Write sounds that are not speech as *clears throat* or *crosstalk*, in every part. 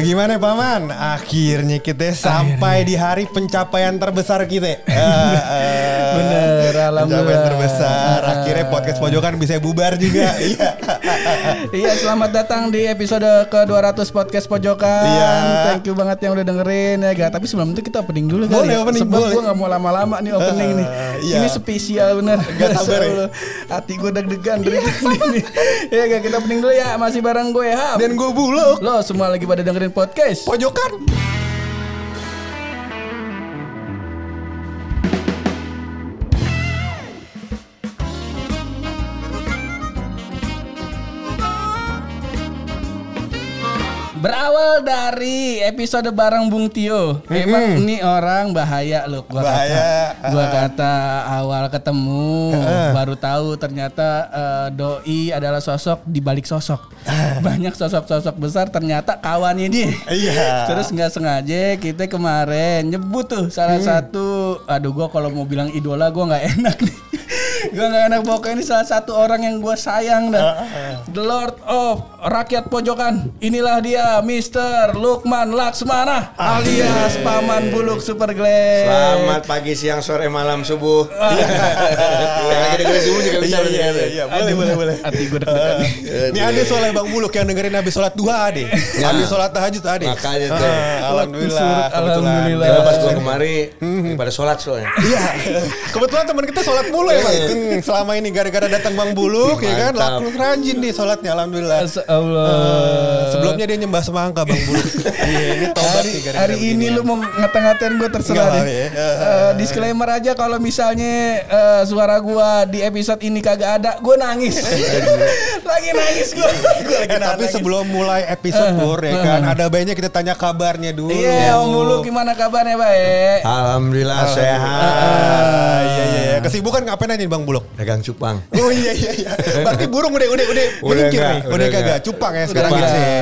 Bagaimana Paman? Akhirnya kita sampai di hari pencapaian terbesar kita. *laughs* Eh, eh, Bener, alhamdulillah. Pencapaian terbesar. Akhirnya podcast pojokan bisa bubar juga. *laughs* Iya. Iya, selamat datang di episode ke-200 podcast Pojokan. Iya. Thank you banget yang udah dengerin ya. Tapi sebelum itu kita opening dulu Boleh, kali. ya. opening, Sebab boleh. gue gak mau lama-lama nih opening nih. iya. Ini spesial bener. Gak sabar ya. Hati gue deg-degan dari tadi nih. Ya, Ga, kita opening dulu ya. Masih bareng gue, Hap. Dan gue buluk. Lo semua lagi pada dengerin podcast. Pojokan. Berawal dari episode bareng Bung Tio. Emang ini orang bahaya loh gua Bahaya. kata. Gua kata awal ketemu baru tahu ternyata eh, doi adalah sosok di balik sosok. Banyak sosok-sosok besar ternyata kawannya dia. Iya. Terus nggak sengaja kita kemarin nyebut tuh salah satu aduh gua kalau mau bilang idola gua nggak enak nih. Gua nggak enak pokoknya ini salah satu orang yang gua sayang dah. The Lord of Rakyat Pojokan. Inilah dia Mr. Lukman Laksmana alias Paman Buluk Super Glam. Selamat pagi, siang, sore, malam, subuh. *laughs* Yang lagi dengerin subuh juga bisa. Iya, iya, iya. Boleh, boleh, boleh. Hati gue deg-degan nih. Ini ada soalnya Bang Buluk yang dengerin habis sholat duha ade. Habis sholat tahajud ade. Makanya tuh. Ah, Alhamdulillah. Alhamdulillah. Pas gua kemari, pada sholat soalnya. Iya. Kebetulan teman kita sholat mulu ya bang. Hmm, selama ini gara-gara datang bang Buluk ya kan. Laku rajin nih sholatnya alhamdulillah. Allah. Eh, sebelumnya dia nyembah semangka bang Buluk. *laughs* Iya ini tobat hari, nih gara-gara hari ini beginian. lu mau ngata-ngatain gue terserah Enggak, deh. ya. Eh, disclaimer aja kalau misalnya eh, suara gua di episode ini kagak ada, gue nangis. *laughs* *laughs* lagi nangis gue. gue lagi Eh, tapi nangis. sebelum mulai episode Bur ya kan ada baiknya kita tanya kabarnya dulu. Iya, Om Bulu gimana kabarnya, baik? Alhamdulillah sehat. Ah, iya iya iya. Kesibukan ngapain aja nih Bang Buluk? Dagang cupang. Oh iya iya iya. Berarti burung udah udah udah Udah menyingkir nih. Udah, udah kagak cupang ya sekarang Cupang. gitu ya.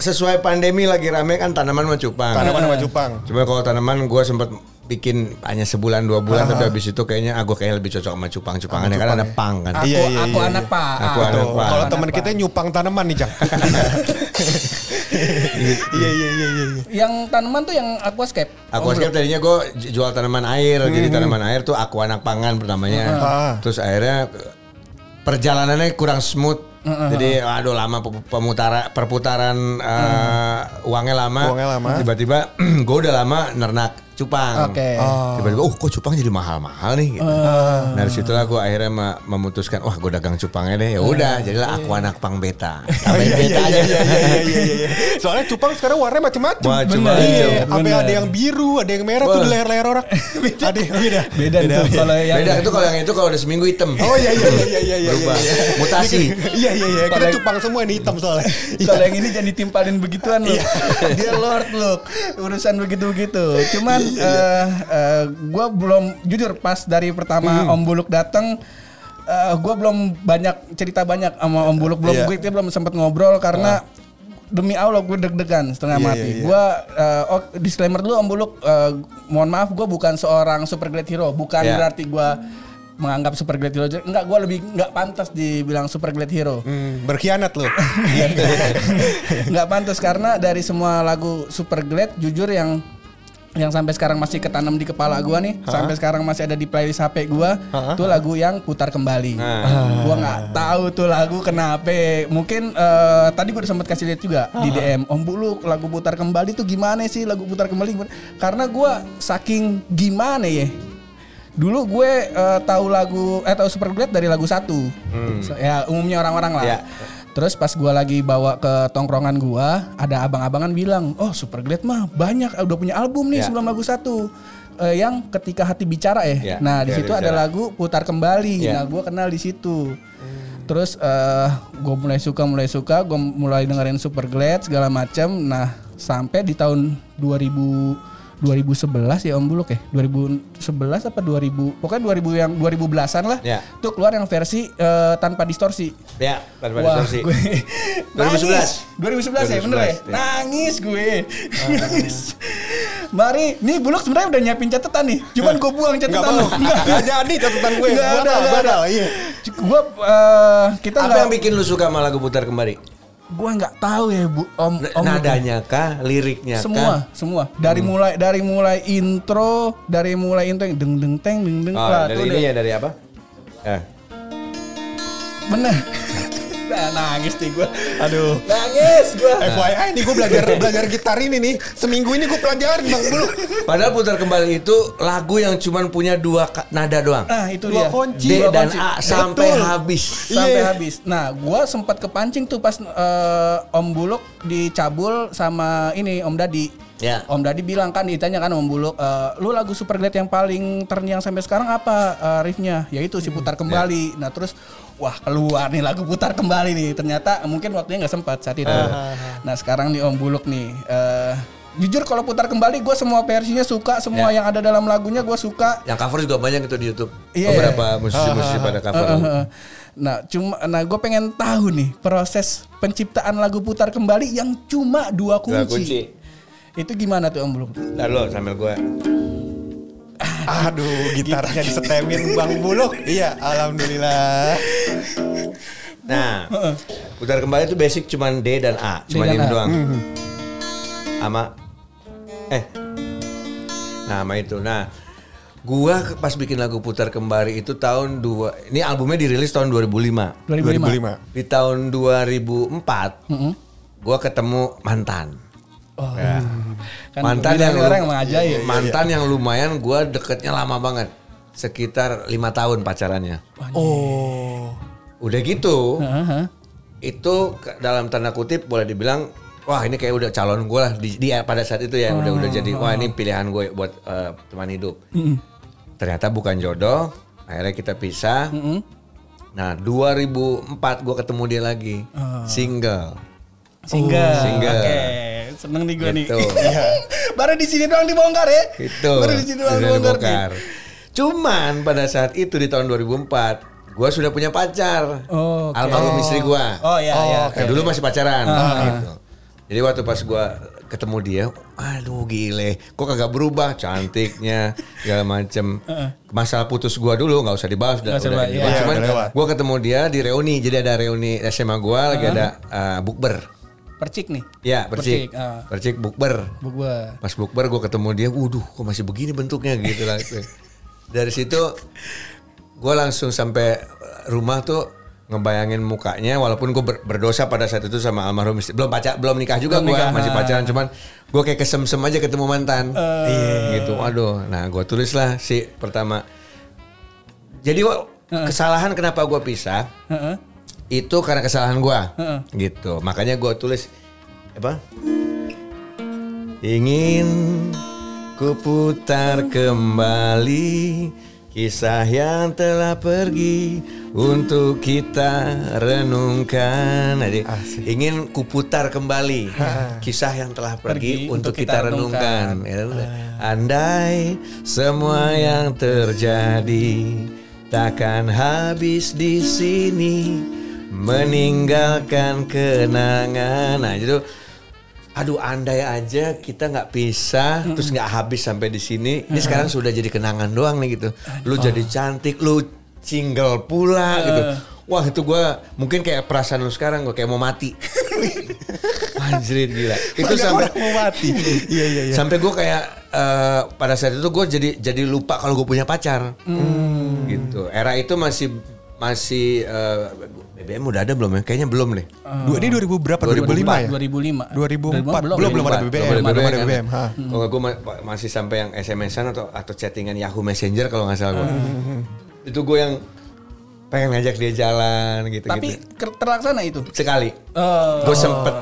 Sesuai pandemi lagi rame kan tanaman mah cupang. Tanaman sama cupang. Cuma kalau tanaman gue sempet bikin hanya sebulan dua bulan tapi habis itu kayaknya aku kayak lebih cocok sama cupang-cupangannya kan ada pang kan. Aku, Iya, iya, aku iya, anak iya. pak. Aku Ah, anak pak. Kalau teman kita nyupang tanaman nih, Jang. *laughs* Iya iya iya iya. iya. Yang tanaman tuh yang aquascape. Aku sekarang tadinya gue jual tanaman air, jadi tanaman air tuh aku anak pangan pertamanya. Ah. Terus akhirnya perjalanannya kurang smooth. Jadi aduh lama pe- pemutara perputaran eh, uangnya lama. Uangnya lama. Tiba-tiba *clears throat* gue udah lama nernak cupang. Oke. Tiba-tiba oh kok cupang jadi mahal-mahal nih gitu. Nah, dari situlah gue akhirnya me- memutuskan wah gue dagang cupangnya deh. Ya udah, jadilah aku anak pang beta. *laughs* Tambahin beta aja. Iya iya iya iya iya. *laughs* Soalnya cupang sekarang warnanya macam-macam. Macam-macam. Iya, sampai Bener. ada yang biru, ada yang merah tuh di leher-leher orang. *laughs* Ada yang beda. Beda, tuh kalau yang Beda itu kalau yang itu kalau udah seminggu hitam. Oh iya iya iya iya iya iya. Berubah. iya. Mutasi. Iya iya iya. Kita Kalau- cupang semua nih hitam soalnya. Kalau yang ini jangan ditimpalin begituan loh. Iya. Dia Lord look urusan begitu-begitu. Cuman eh eh, gua belum jujur pas dari pertama Hmm. Om Buluk datang eh, gua belum banyak cerita banyak sama Om Buluk belum Iya. gue belum sempat ngobrol karena demi Allah gue deg-degan setengah Iya, mati. iya, iya. Gua eh, oh, disclaimer dulu Om Buluk eh, mohon maaf gua bukan seorang super great hero, bukan Iya. berarti gua menganggap super great hero enggak gua lebih enggak pantas dibilang super great hero. Hmm, berkhianat loh. *laughs* nggak pantas karena dari semua lagu Super Glad jujur yang yang sampai sekarang masih ketanam di kepala gua nih sampai sekarang masih ada di playlist HP gua tuh lagu yang putar kembali gua nggak tahu tuh lagu kenapa mungkin eh, tadi gua udah sempat kasih lihat juga di DM Om Bulu lagu putar kembali tuh gimana sih lagu putar kembali gimana? karena gua saking gimana ya Dulu gue eh, tahu lagu eh tahu Super Glad dari lagu satu. So, ya umumnya orang-orang lah. Ya. Terus pas gua lagi bawa ke tongkrongan gua, ada abang-abangan bilang, "Oh, Super Glad mah banyak udah punya album nih Ya. sebelum lagu satu." Eh, yang ketika hati bicara ya. Ya, nah, di situ ada lagu putar kembali. Ya. Nah, gua kenal di situ. Terus eh gue mulai suka mulai suka, gue mulai dengerin Super Glad segala macam. Nah, sampai di tahun 2000 2011 ya Om Buluk ya 2011 apa 2000 pokoknya 2000 yang 2010-an lah Ya. tuh keluar yang versi eh, tanpa distorsi Ya, tanpa Wah, distorsi. gue 2011. nangis. 2011 ya bener ya 2011, ya. nangis gue nangis Mari, nih Bulog sebenarnya udah nyiapin catatan nih. Cuman gue buang Enggak catatan lu. Enggak. Enggak jadi catatan gue. Nggak Gua ada, tahu, nggak gua ada. Iya. Gue eh, kita Apa nggak yang bikin lu suka sama lagu putar kembali? Gue nggak tahu ya bu om, om Nadanya kah, liriknya semua kah? semua dari mulai dari mulai intro dari mulai intro yang deng deng teng deng deng Oh, dari ini ya dari apa? Eh. bener nah, nangis nih gue Aduh. nangis gue FYI nih gue belajar *laughs* belajar gitar ini nih. Seminggu ini gue pelajarin Bang Bulu. Padahal putar kembali itu lagu yang cuman punya dua nada doang. nah itu Dua dia kunci. D Dua dan kunci. A sampai Betul. habis. sampai Iya. habis. Nah, gua sempat kepancing tuh pas eh, Om Buluk dicabul sama ini Om Dadi. Ya. Om Dadi bilang kan ditanya kan Om Buluk, "Eh, lu lagu Superglad yang paling terngiang sampai sekarang apa eh, riffnya? Yaitu si putar kembali. Nah, terus wah keluar nih lagu putar kembali nih. Ternyata mungkin waktunya nggak sempat saat itu. nah, sekarang nih Om Buluk nih eh, Jujur kalau putar kembali gue semua versinya suka, semua Ya. yang ada dalam lagunya gue suka. Yang cover juga banyak itu di YouTube. Iya. Beberapa musisi-musisi pada cover. Heeh, heeh. Nah, cuma nah gue pengen tahu nih proses penciptaan lagu putar kembali yang cuma dua kunci. Dua kunci. Itu gimana tuh Om Buluk? Ntar lo sambil gue. Aduh, gitarnya disetemin Bang Buluk. Iya, alhamdulillah. Nah, putar kembali itu basic cuman D dan A, cuman dan ini doang. Sama eh Nah, sama itu. Nah, gua pas bikin lagu putar kembali itu tahun dua ini albumnya dirilis tahun 2005. 2005. 2005. Di tahun 2004 gua ketemu mantan. Oh. Ya. Kan mantan yang orang emang ajaib. mantan yang lumayan gua deketnya lama banget. Sekitar lima tahun pacarannya. Oh. Udah gitu, Heeh. itu dalam tanda kutip boleh dibilang wah ini kayak udah calon gue lah di, di- pada saat itu ya udah udah jadi wah ini pilihan gue buat eh, teman hidup. Ternyata bukan jodoh, akhirnya kita pisah. Nah 2004 gue ketemu dia lagi single. Single. Single. Oke, seneng nih gue nih. Gitu. *laughs* Baru di sini doang dibongkar ya. Gitu. Baru di sini doang dibongkar. nih. Cuman pada saat itu di tahun 2004 gue sudah punya pacar. Oh, oke. Almarhum istri gue. Oh iya iya. Nah, dulu masih pacaran gitu. Jadi waktu pas gua ketemu dia, aduh gile, kok kagak berubah cantiknya segala macem. *laughs* Masalah putus gua dulu nggak usah dibahas, udah, usah udah dibahas, iya. Cuman lewat. gua ketemu dia di reuni, jadi ada reuni SMA gua lagi ada uh, bukber. Percik nih. Ya, percik, Percik, ah. percik bukber. Bu gua. Pas bukber gua ketemu dia, waduh, kok masih begini bentuknya gitu lah. Dari situ gua langsung sampai rumah tuh ngebayangin mukanya walaupun gue berdosa pada saat itu sama almarhum istri belum pacar belum nikah juga gue masih ah. pacaran cuman gue kayak kesem-sem aja ketemu mantan Eh. gitu aduh nah gue tulis lah si pertama jadi kesalahan kenapa gue pisah Heeh. Itu karena kesalahan gue Heeh. gitu. Makanya gue tulis apa? Ingin ku putar kembali kisah yang telah pergi untuk kita renungkan. Jadi, ingin ku putar kembali kisah yang telah pergi, Pergi untuk kita, kita renungkan. Ya udah. andai semua yang terjadi takkan habis di sini meninggalkan kenangan. Nah itu, aduh andai aja kita nggak pisah, terus nggak habis sampai di sini. Ini sekarang sudah jadi kenangan doang nih gitu. Lu jadi cantik, lu single pula gitu. Wah itu gua mungkin kayak perasaan lu sekarang gue kayak mau mati. *laughs* Anjrit gila. Itu sampai mau mati. *laughs* Iya iya iya. sampai gue kayak eh, pada saat itu gue jadi jadi lupa kalau gue punya pacar gitu era itu masih masih eh, BBM udah ada belum ya kayaknya belum deh Dua ini 2000 berapa? 2005 ya? 2005. 2004 belum belum ada 2004, BBM. belum Belum ada kan. BBM. ha. Kalau nggak gue masih sampai yang SMS-an atau atau chattingan Yahoo Messenger kalau nggak salah gue itu gue yang pengen ngajak dia jalan gitu Tapi gitu terlaksana itu. sekali Oh. gue sempet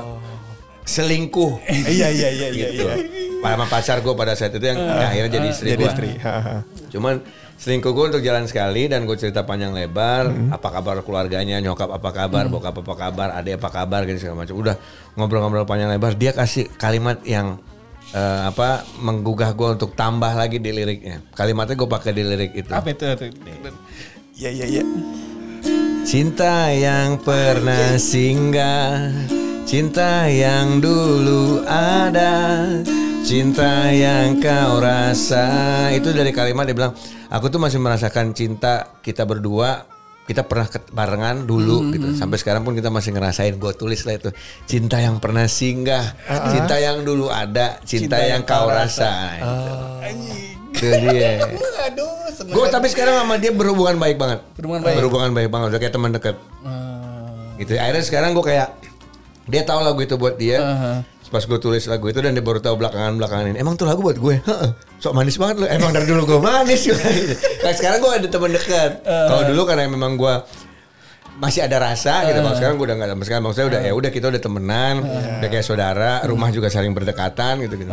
selingkuh Iya iya iya iya. gitu. iya. Sama pacar gue pada saat itu yang akhirnya jadi istri Jadi gue. istri. Cuman selingkuh gue untuk jalan sekali dan gue cerita panjang lebar. Apa kabar keluarganya, nyokap apa kabar, bokap apa kabar, adik apa kabar gitu segala macam. Udah ngobrol-ngobrol panjang lebar. Dia kasih kalimat yang eh, apa menggugah gue untuk tambah lagi di liriknya. Kalimatnya gue pakai di lirik itu. Apa itu? Iya iya iya. Cinta yang pernah singgah Cinta yang dulu ada cinta yang kau rasa. Itu dari kalimat dia bilang aku tuh masih merasakan cinta kita berdua kita pernah barengan dulu gitu. sampai sekarang pun kita masih ngerasain. Gue tulis lah itu cinta yang pernah singgah cinta yang dulu ada cinta, yang, kau rasa. itu dia. *laughs* Aduh, seneng. gue tapi sekarang sama dia berhubungan baik banget. Berhubungan baik. berhubungan baik banget. Udah kayak teman dekat gitu. Akhirnya sekarang gue kayak dia tahu lagu itu buat dia pas gue tulis lagu itu dan dia baru tahu belakangan belakangan ini. Emang tuh lagu buat gue? Heeh. sok manis banget lu. Emang dari dulu gue manis. *laughs* Nah sekarang gue ada teman dekat. Kalau dulu karena memang gue masih ada rasa gitu. Kalau sekarang gue udah nggak sama sekali maksudnya udah ya udah kita udah temenan udah kayak saudara rumah juga saling berdekatan gitu gitu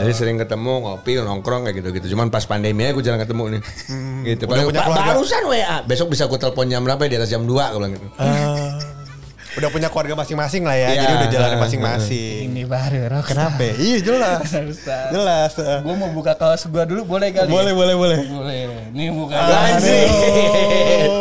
jadi sering ketemu ngopi nongkrong kayak gitu gitu cuman pas pandemi gue jarang ketemu nih. Gitu. Udah Paling, punya "Pak, keluarga." barusan WA besok bisa gue telepon jam berapa ya? di atas jam 2 gue bilang gitu Udah punya keluarga masing-masing lah ya. Iya. Jadi udah jalan masing-masing. Ini baru rockstar. Kenapa? Iya jelas. *laughs* Jelas. Gue mau buka kaos gue dulu boleh kali? Boleh, boleh, boleh. Boleh. Nih buka. Anjing.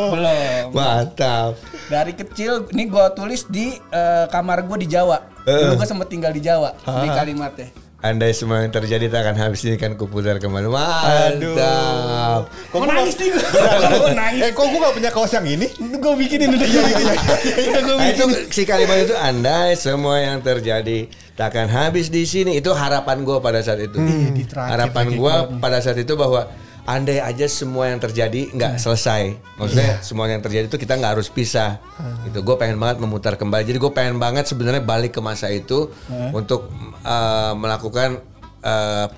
*laughs* Belum. mantap Dari kecil, ini gue tulis di eh, kamar gue di Jawa. Dulu gue sempet tinggal di Jawa. Di kalimatnya. Andai semua yang terjadi tak akan habis ini kan kuputar kembali. Mantap. Kok Mau gua nangis nih gue. Gue nangis. Eh kok gue gak punya kaos yang ini? Gue bikinin udah. Iya, iya, Udah gue Nah, itu si kalimat itu andai semua yang terjadi tak akan habis di sini. Itu harapan gue pada saat itu. di terakhir harapan gue pada saat itu bahwa andai aja semua yang terjadi nggak selesai. Maksudnya semua yang terjadi itu kita nggak harus pisah. Gitu. Gue pengen banget memutar kembali. Jadi gue pengen banget sebenarnya balik ke masa itu untuk uh, melakukan uh,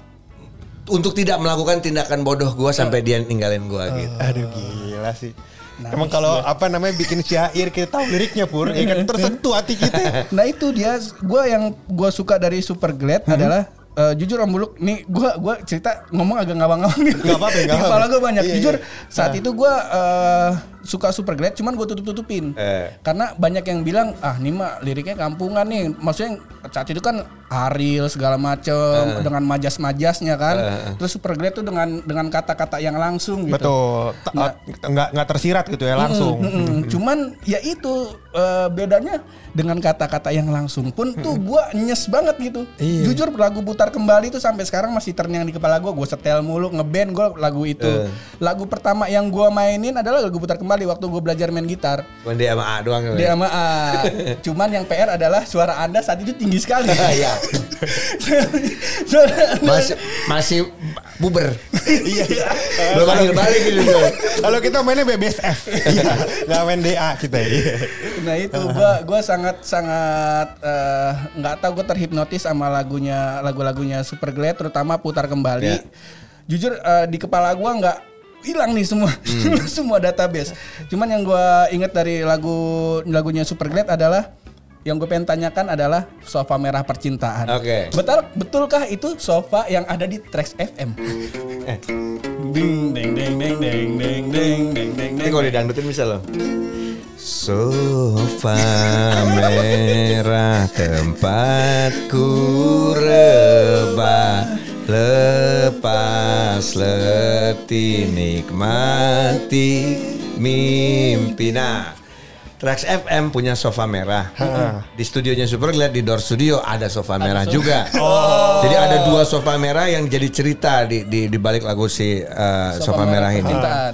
untuk tidak melakukan tindakan bodoh gue sampai dia ninggalin gue gitu. Aduh gila sih. Emang kalau apa namanya bikin syair kita tahu liriknya pur, ya kan *laughs* tersentuh hati kita. Nah itu dia, gue yang gue suka dari Super Glad adalah eh, jujur Om Buluk, nih gue gua cerita ngomong agak ngawang-ngawang gitu. Nggak apa-apa, kepala apa-apa. gue banyak. Iya, jujur iya. saat itu gue eh, suka Super Glad, cuman gue tutup-tutupin. Eh. Karena banyak yang bilang, ah ini mah liriknya kampungan nih. Maksudnya saat itu kan Ariel segala macem dengan majas-majasnya kan. Terus Super Glad tuh dengan dengan kata-kata yang langsung gitu. Betul. T- Nah. Nggak nggak tersirat gitu ya langsung. Mm-mm. *laughs* Cuman ya itu eh, bedanya dengan kata-kata yang langsung pun tuh gua nyes banget gitu. Iya. Jujur lagu putar kembali tuh sampai sekarang masih terngiang di kepala gua. Gua setel mulu ngeband gua lagu itu. Lagu pertama yang gua mainin adalah lagu putar kembali waktu gua belajar main gitar. Cuman dia sama A doang. gitu. Dia sama A. *laughs* Cuman yang PR adalah suara Anda saat itu tinggi sekali. Iya. *laughs* suara Anda masih masih buber. *laughs* Iya. Belum panggil balik gitu. Kalau kita mainnya BBSF. Iya. Nggak main DA kita. Iya. Nah itu gua gua sangat sangat eh, nggak tahu gue terhipnotis sama lagunya lagu-lagunya Super Glad terutama putar kembali. Ya. Jujur eh, di kepala gua nggak hilang nih *laughs* semua semua database. Cuman yang gua inget dari lagu lagunya Super Glad adalah yang gue pengen tanyakan adalah sofa merah percintaan. Oke. Betul betulkah itu sofa yang ada di Trax FM? Eh. Ding ding ding ding ding ding ding ding ding Ini kalau didangdutin bisa loh. Sofa merah tempatku rebah Lepas letih nikmati mimpi Nah Trax FM punya sofa merah. Di studionya Superglad di Door Studio ada sofa merah juga. Jadi ada dua sofa merah yang jadi cerita di di, di balik lagu si uh, sofa, merah ini. percintaan.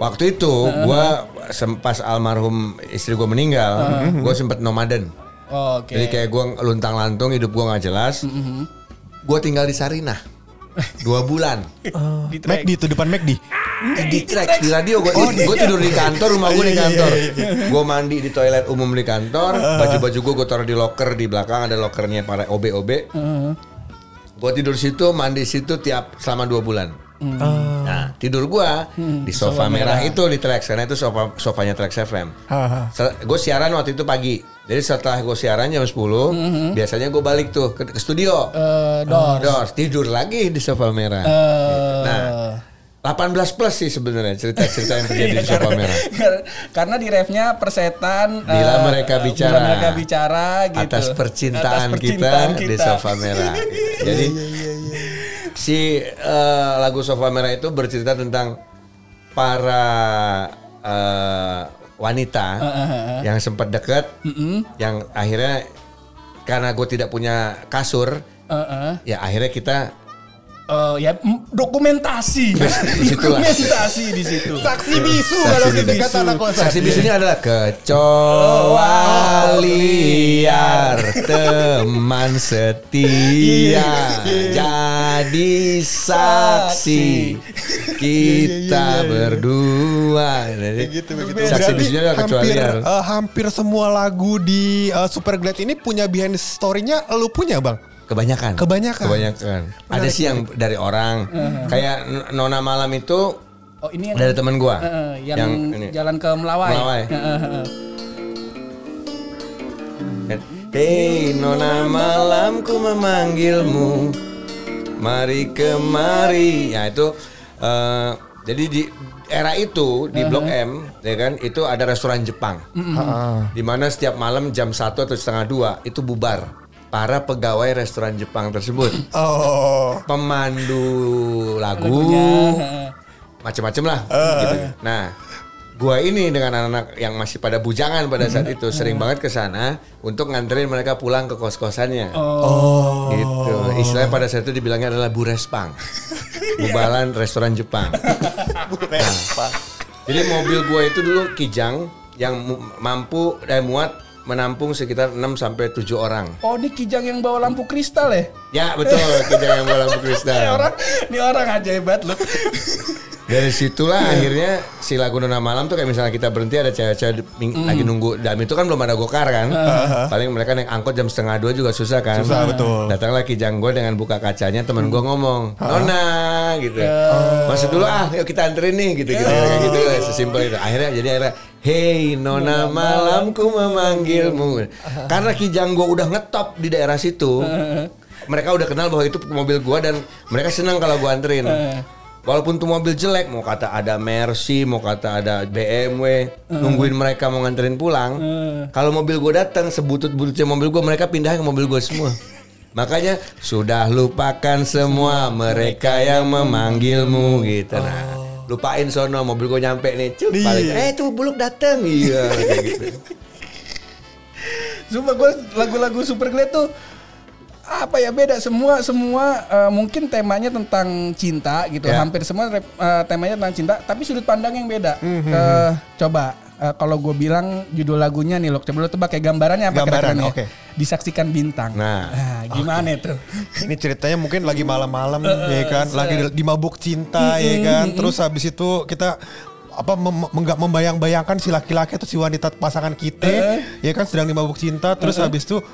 Waktu itu gua sempas almarhum istri gua meninggal, gua sempet nomaden. Oke. Jadi kayak gua luntang lantung hidup gua nggak jelas. Gua tinggal di Sarinah dua bulan. Di Trax. McD itu depan McD. di track. Di radio gue gue tidur di kantor rumah gue di kantor. gue mandi di toilet umum di kantor baju baju gue gue taruh di locker di belakang ada lockernya para ob ob gue tidur situ mandi situ tiap selama dua bulan nah tidur gue di sofa merah itu di Trax. Karena itu sofa sofanya Trax FM gue siaran waktu itu pagi. Jadi setelah gue siaran jam 10 biasanya gue balik tuh ke, ke studio. Eh, Doors. Doors. Tidur lagi di sofa merah. Eh, Nah, 18 plus sih sebenarnya cerita-cerita yang terjadi di sofa merah. Karena di refnya persetan Bila eh, mereka bicara, bila mereka bicara gitu. Atas percintaan, Atas percintaan kita, di sofa merah. Jadi si eh, lagu sofa merah itu bercerita tentang para eh, wanita yang sempat dekat, yang akhirnya karena gue tidak punya kasur, Heeh. Ya akhirnya kita Eh, ya dokumentasi. Dokumentasi di situ. Saksi bisu kalau kita kata anak kosan. Saksi bisunya adalah kecoa liar teman setia jadi saksi kita berdua. Jadi, Gitu, begitu. Saksi bisunya adalah kecoa hampir, liar. eh, hampir semua lagu di eh, Super Glad ini punya behind story-nya lu punya bang? Kebanyakan. Kebanyakan. Kebanyakan. Ada sih yang dari orang. Kayak N- Nona Malam itu Oh ini yang dari teman gua. Eh, yang, ini. jalan ke Melawai. Melawai. Eh. Hei Nona malamku memanggilmu Mari kemari Ya itu eh, Jadi di era itu Di Blok M ya kan Itu ada restoran Jepang di mana setiap malam jam 1 atau setengah dua Itu bubar Para pegawai restoran Jepang tersebut Oh. Pemandu lagu Lagunya, Macem-macem lah gitu. Nah gua ini dengan anak-anak yang masih pada bujangan pada saat itu sering banget ke sana untuk nganterin mereka pulang ke kos-kosannya. Oh. Gitu. Istilahnya pada saat itu dibilangnya adalah burespang. *laughs* Bubalan restoran Jepang. *laughs* Nah, jadi mobil gua itu dulu Kijang yang mampu dan muat menampung sekitar 6 sampai 7 orang. Oh ini Kijang yang bawa lampu kristal ya? Ya betul, Kijang yang bola *laughs* Ini kristal. orang, ini orang aja hebat loh. *laughs* Dari situlah akhirnya si lagu Nona Malam tuh kayak misalnya kita berhenti ada cewek-cewek Mm. lagi nunggu dam itu kan belum ada gokar kan. Paling mereka naik angkot jam setengah dua juga susah kan. Susah, betul. Datanglah Kijang gue dengan buka kacanya teman gue ngomong Nona gitu. Ya. Masuk dulu ah yuk kita anterin nih gitu gitu kayak gitu sesimpel itu. Akhirnya jadi akhirnya Hei Nona malamku memanggilmu. Karena Kijang gue udah ngetop di daerah situ. Mereka udah kenal bahwa itu mobil gua dan mereka senang kalau gua anterin. Walaupun tuh mobil jelek, mau kata ada Mercy, mau kata ada BMW, nungguin mereka mau nganterin pulang. Kalau mobil gua datang, sebutut-bututnya mobil gua, mereka pindah ke mobil gua semua. Makanya sudah lupakan semua mereka yang memanggilmu gitu. Nah, lupain sono mobil gua nyampe nih, cuk. Eh tuh buluk datang, iya kayak gitu. *laughs* Sumpah gue lagu-lagu Super Glad tuh apa ya beda. Semua semua eh, mungkin temanya tentang cinta gitu. Ya. hampir semua eh, temanya tentang cinta tapi sudut pandang yang beda. Eh, coba eh, kalau gue bilang judul lagunya nih lo coba lo tebak kayak gambarannya apa Gambaran, kira-kira nih? oke. disaksikan bintang. Nah. gimana itu Ini ceritanya mungkin lagi malam-malam *laughs* ya kan, lagi di, mabuk cinta ya kan. Terus habis itu kita apa mem- membayang-bayangkan si laki-laki atau si wanita pasangan kita ya kan? Sedang di mabuk cinta terus habis itu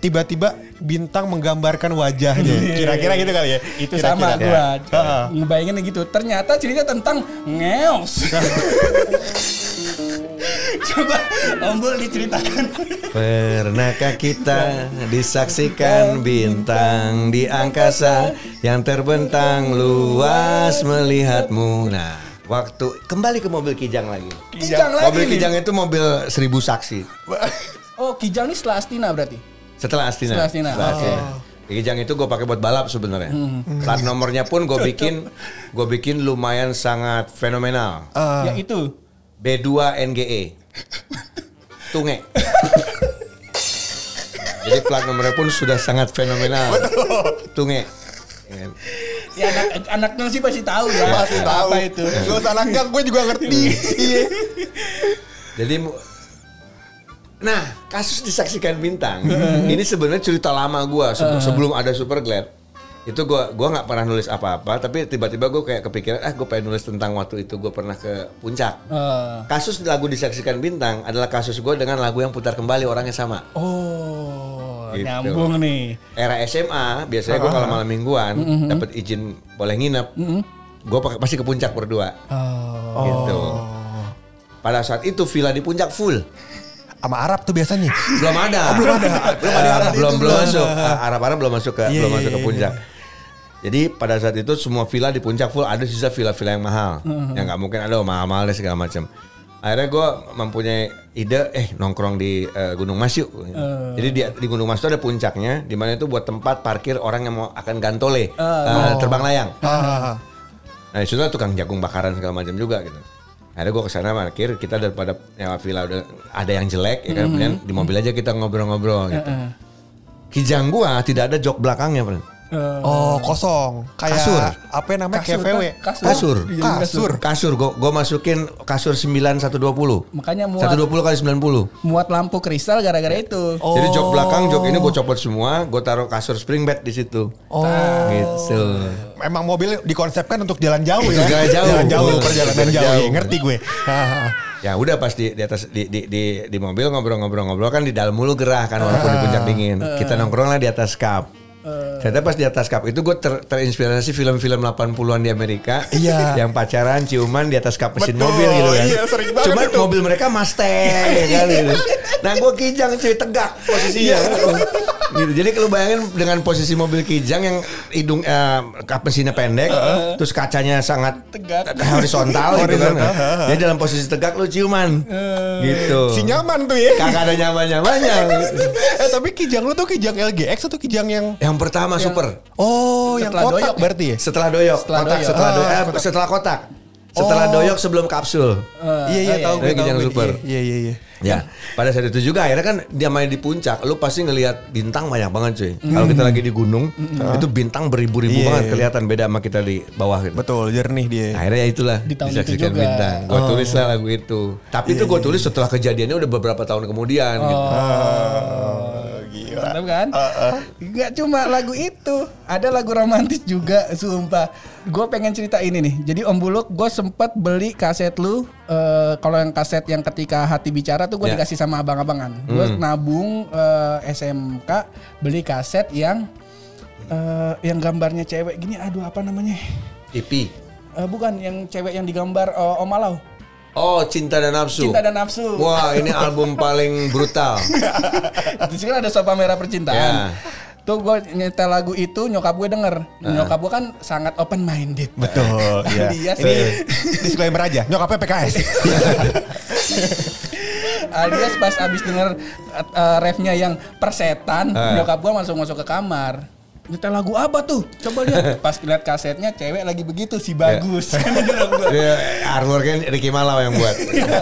tiba-tiba bintang menggambarkan wajahnya. Kira-kira gitu kali ya. itu sama Kira-kira. gue Heeh. ngebayanginnya gitu ternyata cerita tentang ngeos *laughs* coba ombol diceritakan Pernahkah kita disaksikan bintang di angkasa yang terbentang luas melihatmu? Nah, waktu kembali ke mobil Kijang lagi. Kijang lagi Mobil nih. Kijang itu mobil seribu saksi. oh Kijang ini setelah Astina berarti Setelah Astina. Setelah Astina. Setelah Astina. Kijang itu gue pakai buat balap sebenarnya. Plat nomornya pun gue bikin, *laughs* gue bikin lumayan sangat fenomenal. ya itu B2 NGE. *laughs* Tunge. Jadi plat nomornya pun sudah sangat fenomenal. Tunge. Ya anak anaknya sih pasti tahu ya. Pasti tahu. Apa itu? Gak usah nanggang, gue juga ngerti. *laughs* Iya. Jadi Nah, kasus disaksikan bintang. *laughs* ini sebenarnya cerita lama gua se- sebelum ada Super Glad. Itu gua gua nggak pernah nulis apa-apa, tapi tiba-tiba gua kayak kepikiran, ah gue pengen nulis tentang waktu itu gue pernah ke puncak. Eh, Kasus lagu disaksikan bintang adalah kasus gue dengan lagu yang putar kembali orangnya sama. oh, Gitu. nyambung nih. era SMA biasanya gue kalau malam mingguan dapat izin boleh nginep gue pasti ke puncak berdua Oh. gitu pada saat itu villa di puncak full Sama Arab tuh biasanya. belum ada. Belum ada. *laughs* Belum ada belum belum masuk. Arab Arab belum masuk ke Iya, belum iya, masuk ke iya, puncak. jadi pada saat itu semua villa di puncak full. Ada sisa villa-villa yang mahal. Yang nggak mungkin ada mahal-mahal deh segala macam. Akhirnya gue mempunyai ide eh nongkrong di eh, Gunung Mas yuk. Jadi di, di Gunung Mas itu ada puncaknya di mana itu buat tempat parkir orang yang mau akan gantole. Eh, terbang layang. Ah, Nah ada tukang jagung bakaran segala macam juga gitu. Akhirnya gue ke sana parkir, kita daripada nyawa villa udah ada yang jelek ya kan, kemudian di mobil aja kita ngobrol-ngobrol gitu. Kijang gua tidak ada jok belakangnya, Bro. Eh, Oh kosong. Kayak Kasur. Apa yang namanya Kasur, kayak VW. kasur. Kasur. Dijadiin Kasur. Kasur, gua, gua masukin kasur 9120. Makanya muat 120 kali 90. muat lampu kristal gara-gara itu. Oh. Jadi jok belakang, jok ini gue copot semua, gue taruh kasur spring bed di situ. Oh. Gitu. Emang mobil dikonsepkan untuk jalan jauh ya. Jalan jauh. Jalan jauh, perjalanan Jalan jauh. jauh. Iya, Ngerti gue. *laughs* Ya udah pas di, di atas di, di, di, di mobil ngobrol-ngobrol-ngobrol kan di dalam mulu gerah kan walaupun di puncak dingin. Kita nongkrong lah di atas kap. Ternyata pas di atas kap itu gue ter- terinspirasi film-film 80-an di Amerika. Iya. Yang pacaran, ciuman di atas kap mesin Betul, mobil gitu kan. iya, sering banget Cuman itu. mobil mereka Mustang ya kan gitu. *laughs* Nah gue kijang cuy tegak posisinya. Gitu. Jadi kalau bayangin dengan posisi mobil kijang yang hidung eh, kap mesinnya pendek, terus kacanya sangat Tegak. horizontal gitu kan. Jadi dalam posisi tegak lu ciuman. Gitu. Si nyaman tuh ya. Kagak ada nyaman-nyamannya. *laughs* eh tapi kijang lu tuh kijang LGX atau kijang yang Yang pertama super. Oh, yang Setelah kotak doyok berarti ya? Setelah doyok, Setelah kotak doyok. setelah Ah, doyok, eh, kotak. setelah kotak. Setelah Oh. doyok sebelum kapsul. Iya iya oh, tahu iya. gue kijang super. Iya iya iya. Ya, pada saat itu juga akhirnya kan dia main di puncak, lu pasti ngelihat bintang banyak banget cuy. Kalau kita lagi di gunung, itu bintang beribu-ribu Iya, banget iya. kelihatan beda sama kita di bawah gitu. Betul, jernih dia. Akhirnya ya itulah Di tahun itu disaksikan juga. bintang. Gue tulis lah lagu itu. Tapi itu gue tulis setelah kejadiannya udah beberapa tahun kemudian gitu. Oh. Mantap kan? Gak cuma lagu itu, ada lagu romantis juga, sumpah. Gue pengen cerita ini nih. Jadi Om Buluk, gue sempet beli kaset lu. eh, kalau yang kaset yang ketika hati bicara tuh gue Ya. dikasih sama abang-abangan. Gue nabung eh, SMK beli kaset yang eh, yang gambarnya cewek gini. Aduh apa namanya? IP. Eh, bukan yang cewek yang digambar eh, Om Alau. Oh, Cinta dan Nafsu. Cinta dan nafsu. Wah, ini album paling brutal. *laughs* Di sini ada sopa merah percintaan. Ya. Tuh gue nyetel lagu itu nyokap gue denger. Nyokap gue kan sangat open minded. Betul, *laughs* iya. Alias, Ini disclaimer aja, nyokapnya PKS. *laughs* alias pas abis denger uh, refnya yang persetan, Ah. nyokap gue langsung masuk ke kamar. Nyetel lagu apa tuh? Coba lihat. *laughs* Pas lihat kasetnya cewek lagi begitu si bagus. *laughs* Kan gua. Dia artworknya Ricky Malau yang buat.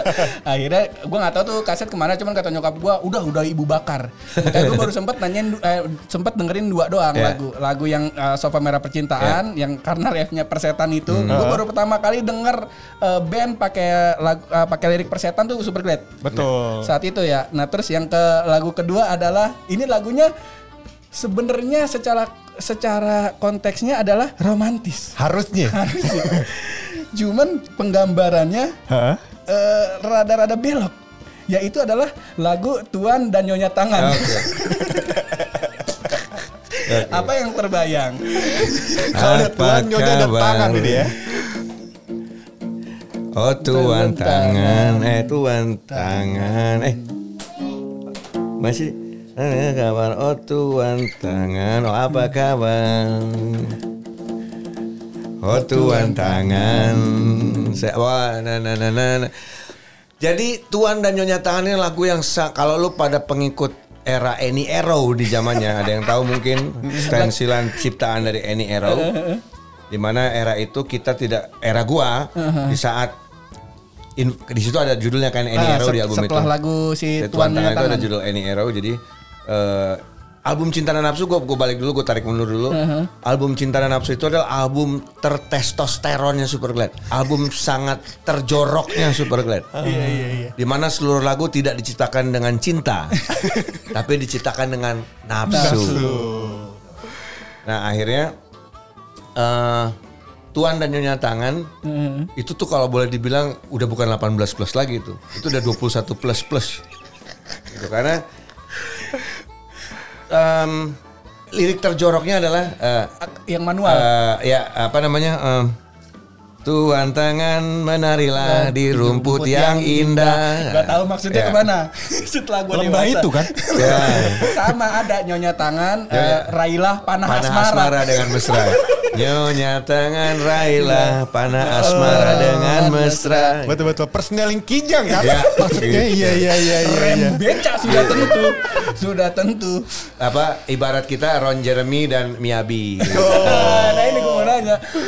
*laughs* Akhirnya gue nggak tahu tuh kaset ke mana, cuman kata nyokap gue udah udah ibu bakar. Kayak gue baru sempet nanyain, eh, sempet dengerin dua doang Yeah. lagu lagu yang eh, Sofa Merah Percintaan, yang karena refnya persetan itu, gue baru pertama kali denger eh, band pakai lagu eh, pakai lirik persetan tuh Super Glad. Betul. Saat itu ya. Nah terus yang ke lagu kedua adalah ini lagunya sebenarnya secara secara konteksnya adalah romantis. Harusnya. Harusnya. Cuman penggambarannya eh, rada-rada belok. Yaitu adalah lagu Tuan dan Nyonya Tangan. Oke. *laughs* Apa yang terbayang? *laughs* Kalau ada tuan nyonya ada tangan ini ya. Oh tuan tangan, eh tuan tangan, eh masih kabar oh tuan tangan, oh apa kabar? Oh tuan tangan, wah nah, nah, nah, nah. Jadi tuan dan nyonya tangan ini lagu yang kalau lu pada pengikut era Any Arrow di zamannya ada yang tahu mungkin stensilan ciptaan dari Any Arrow di mana era itu kita tidak era gua di saat in- di situ ada judulnya kan Any Ah, Arrow se- di album setelah itu. lagu si Tuan Tuan Nyonya Tangan itu ada judul Any Arrow jadi eh, album Cinta dan Nafsu gue balik dulu gue tarik mundur dulu. Album Cinta dan Nafsu itu adalah album tertestosteronnya Superglad. Album sangat terjoroknya Superglad. *laughs* Iya iya iya. Di mana seluruh lagu tidak diciptakan dengan cinta, *laughs* tapi diciptakan dengan nafsu. Nah akhirnya eh Tuan dan Nyonya Tangan itu tuh kalau boleh dibilang udah bukan 18 plus lagi itu, itu udah 21 plus plus. Gitu, karena em, lirik terjoroknya adalah eh, Yang manual. eh, ya apa namanya em, Tuan tangan menarilah di rumput yang indah. Gak tahu maksudnya Ya. ke mana. *laughs* Setelah gue Lembah dewasa. itu kan. *laughs* Ya. Sama ada nyonya tangan, Ya, eh, ya. Railah panah, Panah asmara. asmara dengan mesra. *laughs* Nyonya tangan railah panah asmara dengan mesra. Betul betul. Persneling kijang kan? Ya. Maksudnya iya iya iya iya. Rem iya. beca sudah tentu. Sudah tentu. Apa ibarat kita Ron Jeremy dan Miyabi. nah ini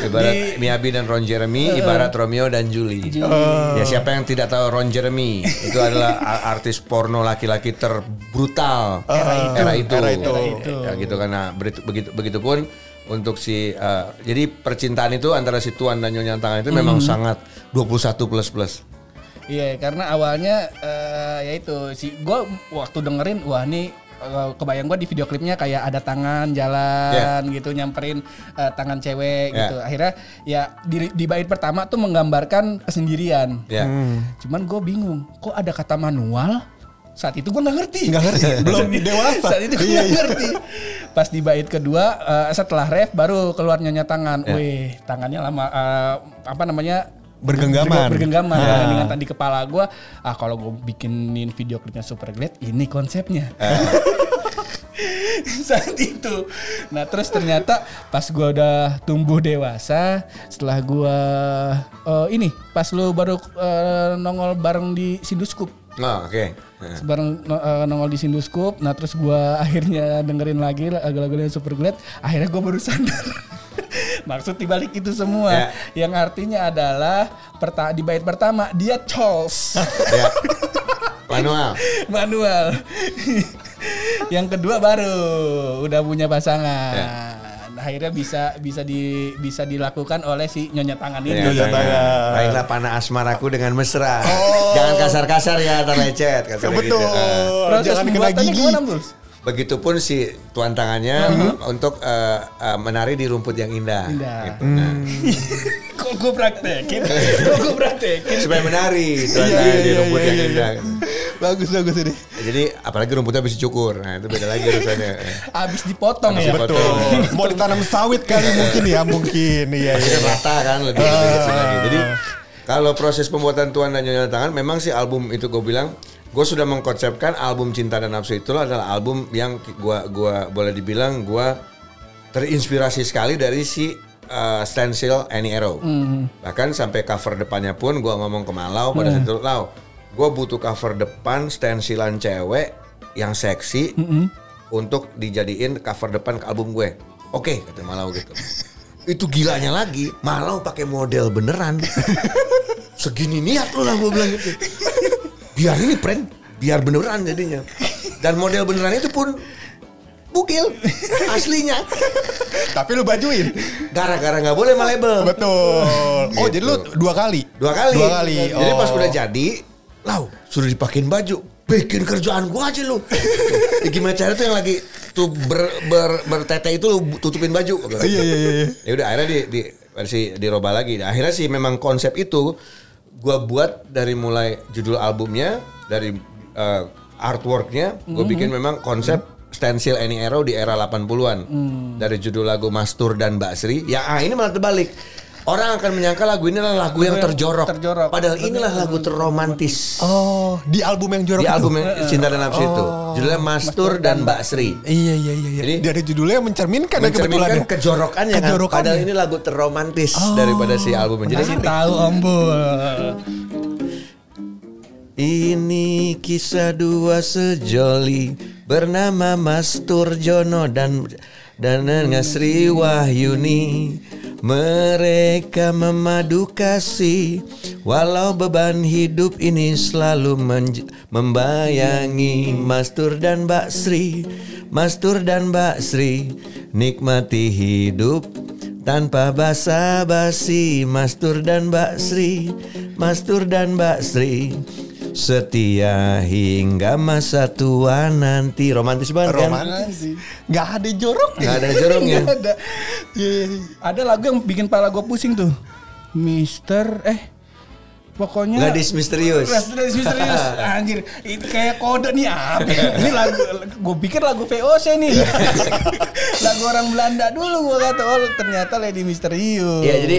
Ibarat di- Miyabi dan Ron Jeremy, ibarat Romeo dan Julie. Ya siapa yang tidak tahu Ron Jeremy? Itu adalah artis porno laki-laki terbrutal era itu. Era itu. Ya gitu kan. Nah, beritu- begitu begitupun untuk si eh, jadi percintaan itu antara si tuan dan nyonya tangan itu memang sangat 21 plus plus. Iya, karena awalnya eh, ya itu si gue waktu dengerin wah nih eh, kebayang gue di video klipnya kayak ada tangan jalan gitu nyamperin eh, tangan cewek Ya. gitu. Akhirnya ya di, di bait pertama tuh menggambarkan kesendirian. Ya. Cuman gue bingung, kok ada kata manual? Saat itu gue nggak ngerti. Nggak ngerti, *laughs* belum *laughs* dewasa. Saat itu gue Iya, nggak iya. ngerti. Pas di bait kedua, eh, setelah ref baru keluar nyonya tangan. Ya. Wih, tangannya lama eh, apa namanya? Bergenggaman. Berge- Bergenggaman Ah. dengan tadi kepala gue. Ah kalau gue bikinin video klipnya super glad, ini konsepnya. *laughs* saat itu. Nah terus ternyata pas gue udah tumbuh dewasa, setelah gue eh, ini pas lu baru eh, nongol bareng di Sinduskup, Oh, oke. Nah. Bareng no- eh, nongol di Sinduskup. Nah terus gue *laughs* akhirnya dengerin lagi lagu-lagu yang super glad. Akhirnya gue baru sadar. *laughs* Maksud dibalik itu semua, yang artinya adalah perta di bait pertama dia Charles *laughs* Ya. Manual. manual. yang kedua baru udah punya pasangan. Ya. Akhirnya bisa bisa di bisa dilakukan oleh si nyonya tangan ini. Ya, Nyonya ya. tangan. Baiklah panah asmaraku dengan mesra. Jangan kasar-kasar ya, terlecet. Kasar Betul. Gitu. Proses Jangan kena pembuatannya gigi. gimana? Begitupun si tuan tangannya untuk eh, eh, menari di rumput yang indah. Indah. Gitu. Nah, *laughs* Kok gue praktekin? Kok gue praktekin? supaya menari tuan Iya, tangannya iya, di iya, rumput iya, yang iya. indah. Bagus bagus ini. Jadi apalagi rumputnya bisa cukur. Nah itu beda lagi urusannya. Abis dipotong Abis ya. dipotong. Betul. Mau ditanam sawit kali mungkin ya mungkin. Iya iya. Rata kan lebih lagi. Jadi kalau proses pembuatan Tuan dan Nyonya Tangan memang sih album itu gue bilang gue sudah mengkonsepkan album Cinta dan Nafsu itu adalah album yang gua gua boleh dibilang gua terinspirasi sekali dari si uh, stencil Annie Arrow. Bahkan sampai cover depannya pun gua ngomong ke Malau pada saat itu, "Lau, gua butuh cover depan stensilan cewek yang seksi untuk dijadiin cover depan ke album gue." Oke, kata Malau gitu. Itu gilanya lagi, Malau pakai model beneran. *laughs* Segini niat lu lah gue bilang gitu. Biar ini prank, biar beneran jadinya. Dan model beneran itu pun bukil *laughs* aslinya. Tapi lu bajuin. Gara-gara nggak boleh sama label. Betul. Oh Gitu. jadi lu dua kali. Dua kali. Dua kali. Jadi pas Oh. udah jadi, lau sudah dipakein baju. Bikin kerjaan gua aja lu. Ya, gimana cara tuh yang lagi tuh ber, ber, bertete itu lu tutupin baju. Iya iya iya. iya. Ya udah akhirnya di di versi dirubah lagi. Akhirnya sih memang konsep itu gua buat dari mulai judul albumnya, dari eh, artworknya, gue bikin memang konsep stensil Annie Arrow di era 80-an. Dari judul lagu Mastur dan Mbak Sri. Ya ah, ini malah terbalik. Orang akan menyangka lagu ini adalah lagu yang terjorok. terjorok. Padahal inilah lagu terromantis. Oh di album yang jorok Di album yang Cinta dan Nafsu itu. Judulnya Mastur dan Mbak Sri. Iya iya iya. iya. Jadi- Dari judulnya mencerminkan, ya kebetulan. Mencerminkan kejorokannya kan. Kejorokannya. Padahal ini lagu terromantis daripada si albumnya. Jadi Kasih tahu Om. Ini kisah dua sejoli bernama Mas Turjono dan dan Sri Wahyuni. Mereka memadu kasih walau beban hidup ini selalu membayangi Mastur dan Mbak Sri. Mastur dan Mbak Sri nikmati hidup tanpa basa-basi Mastur dan Mbak Sri Mastur dan Mbak Sri Setia hingga masa tua nanti Romantis banget kan? Romantis. Gak ada jorok Gak ada jorongnya Nggak ada. *laughs* Ada lagu yang bikin pala gue pusing tuh. Mister eh pokoknya Gadis misterius. Gadis *laughs* misterius. Anjir itu kayak kode nih apa ini lagu gue pikir lagu VOC nih. *laughs* Lagu orang Belanda dulu gue kata oh ternyata Lady Misterius. Iya jadi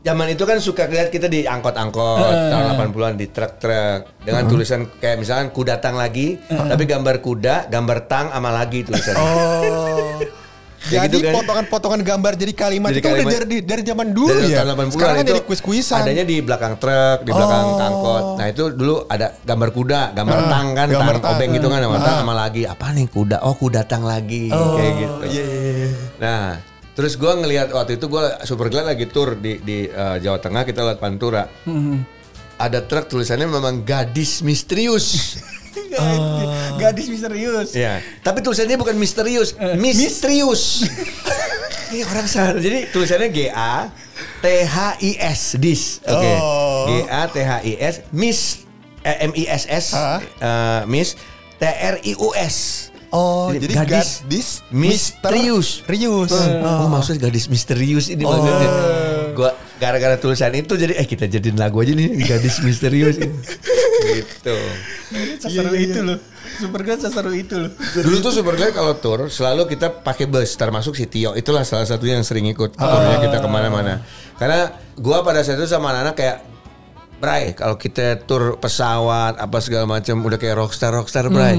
Zaman itu kan suka lihat kita di angkot-angkot tahun 80-an di truk-truk dengan tulisan kayak misalkan ku datang lagi tapi gambar kuda, gambar tang sama lagi tulisannya. Oh. Ya Jadi gitu kan. potongan-potongan gambar jadi kalimat Jadi itu kalimat- udah dari dari zaman dulu Dari ya. tahun 80-an Sekarang kan jadi kuis-kuisan. Adanya di belakang truk, di belakang Oh. angkot. Nah itu dulu ada gambar kuda, gambar tang kan, gambar tang tang. obeng gitu kan, gambar tang sama lagi. Apa nih kuda? Oh kuda tang lagi, kayak gitu. Iya iya iya. Nah Terus gue ngelihat waktu itu gue Superglad lagi tour di di eh, Jawa Tengah kita lewat Pantura. Ada truk tulisannya memang gadis misterius. *laughs* Gadis misterius. ya, tapi tulisannya bukan misterius, misterius. *laughs* Ini orang salah. Jadi tulisannya G A T H I S dis. Oke. G A T H I S Miss eh, M I S S eh, Miss T R I U S. Oh, jadi gadis misterius. Rius. Oh, maksudnya gadis misterius ini maksudnya. Gua gara-gara tulisan itu jadi eh kita jadiin lagu aja nih gadis misterius ini. *laughs* gitu. Seseru itu loh. Superglad seseru itu loh. Dulu tuh Superglad kalau tour selalu kita pakai bus termasuk si Tio itulah salah satunya yang sering ikut tournya kita ke mana-mana. Karena gua pada saat itu sama anak-anak kayak Bray, kalau kita tur pesawat apa segala macam udah kayak rockstar rockstar Bray.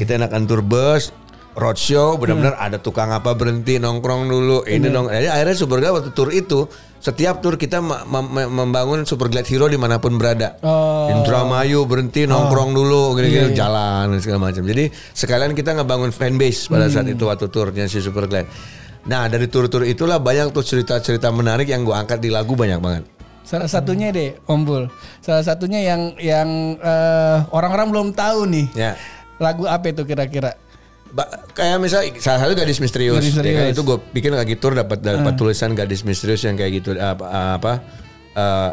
Kita enakan tur bus, roadshow, benar-benar ada tukang apa berhenti nongkrong dulu. Ini nong. Jadi akhirnya Superglad waktu tur itu setiap tur kita mem- mem- membangun Superglad Hero di mana pun berada. Oh. Indramayu berhenti nongkrong dulu, gini-gini jalan dan segala macam. Jadi sekalian kita ngebangun fanbase pada saat itu waktu turnya si Superglad. Nah dari tur-tur itulah banyak tuh cerita-cerita menarik yang gue angkat di lagu banyak banget. Salah satunya deh, Om Bul. Salah satunya yang yang eh, orang-orang belum tahu nih. Ya. Lagu apa itu kira-kira? Ba- kayak misalnya salah satu gadis misterius, Gadis Ya kan, misterius. itu gue bikin lagi tur dapat dapat tulisan gadis misterius yang kayak gitu apa apa eh,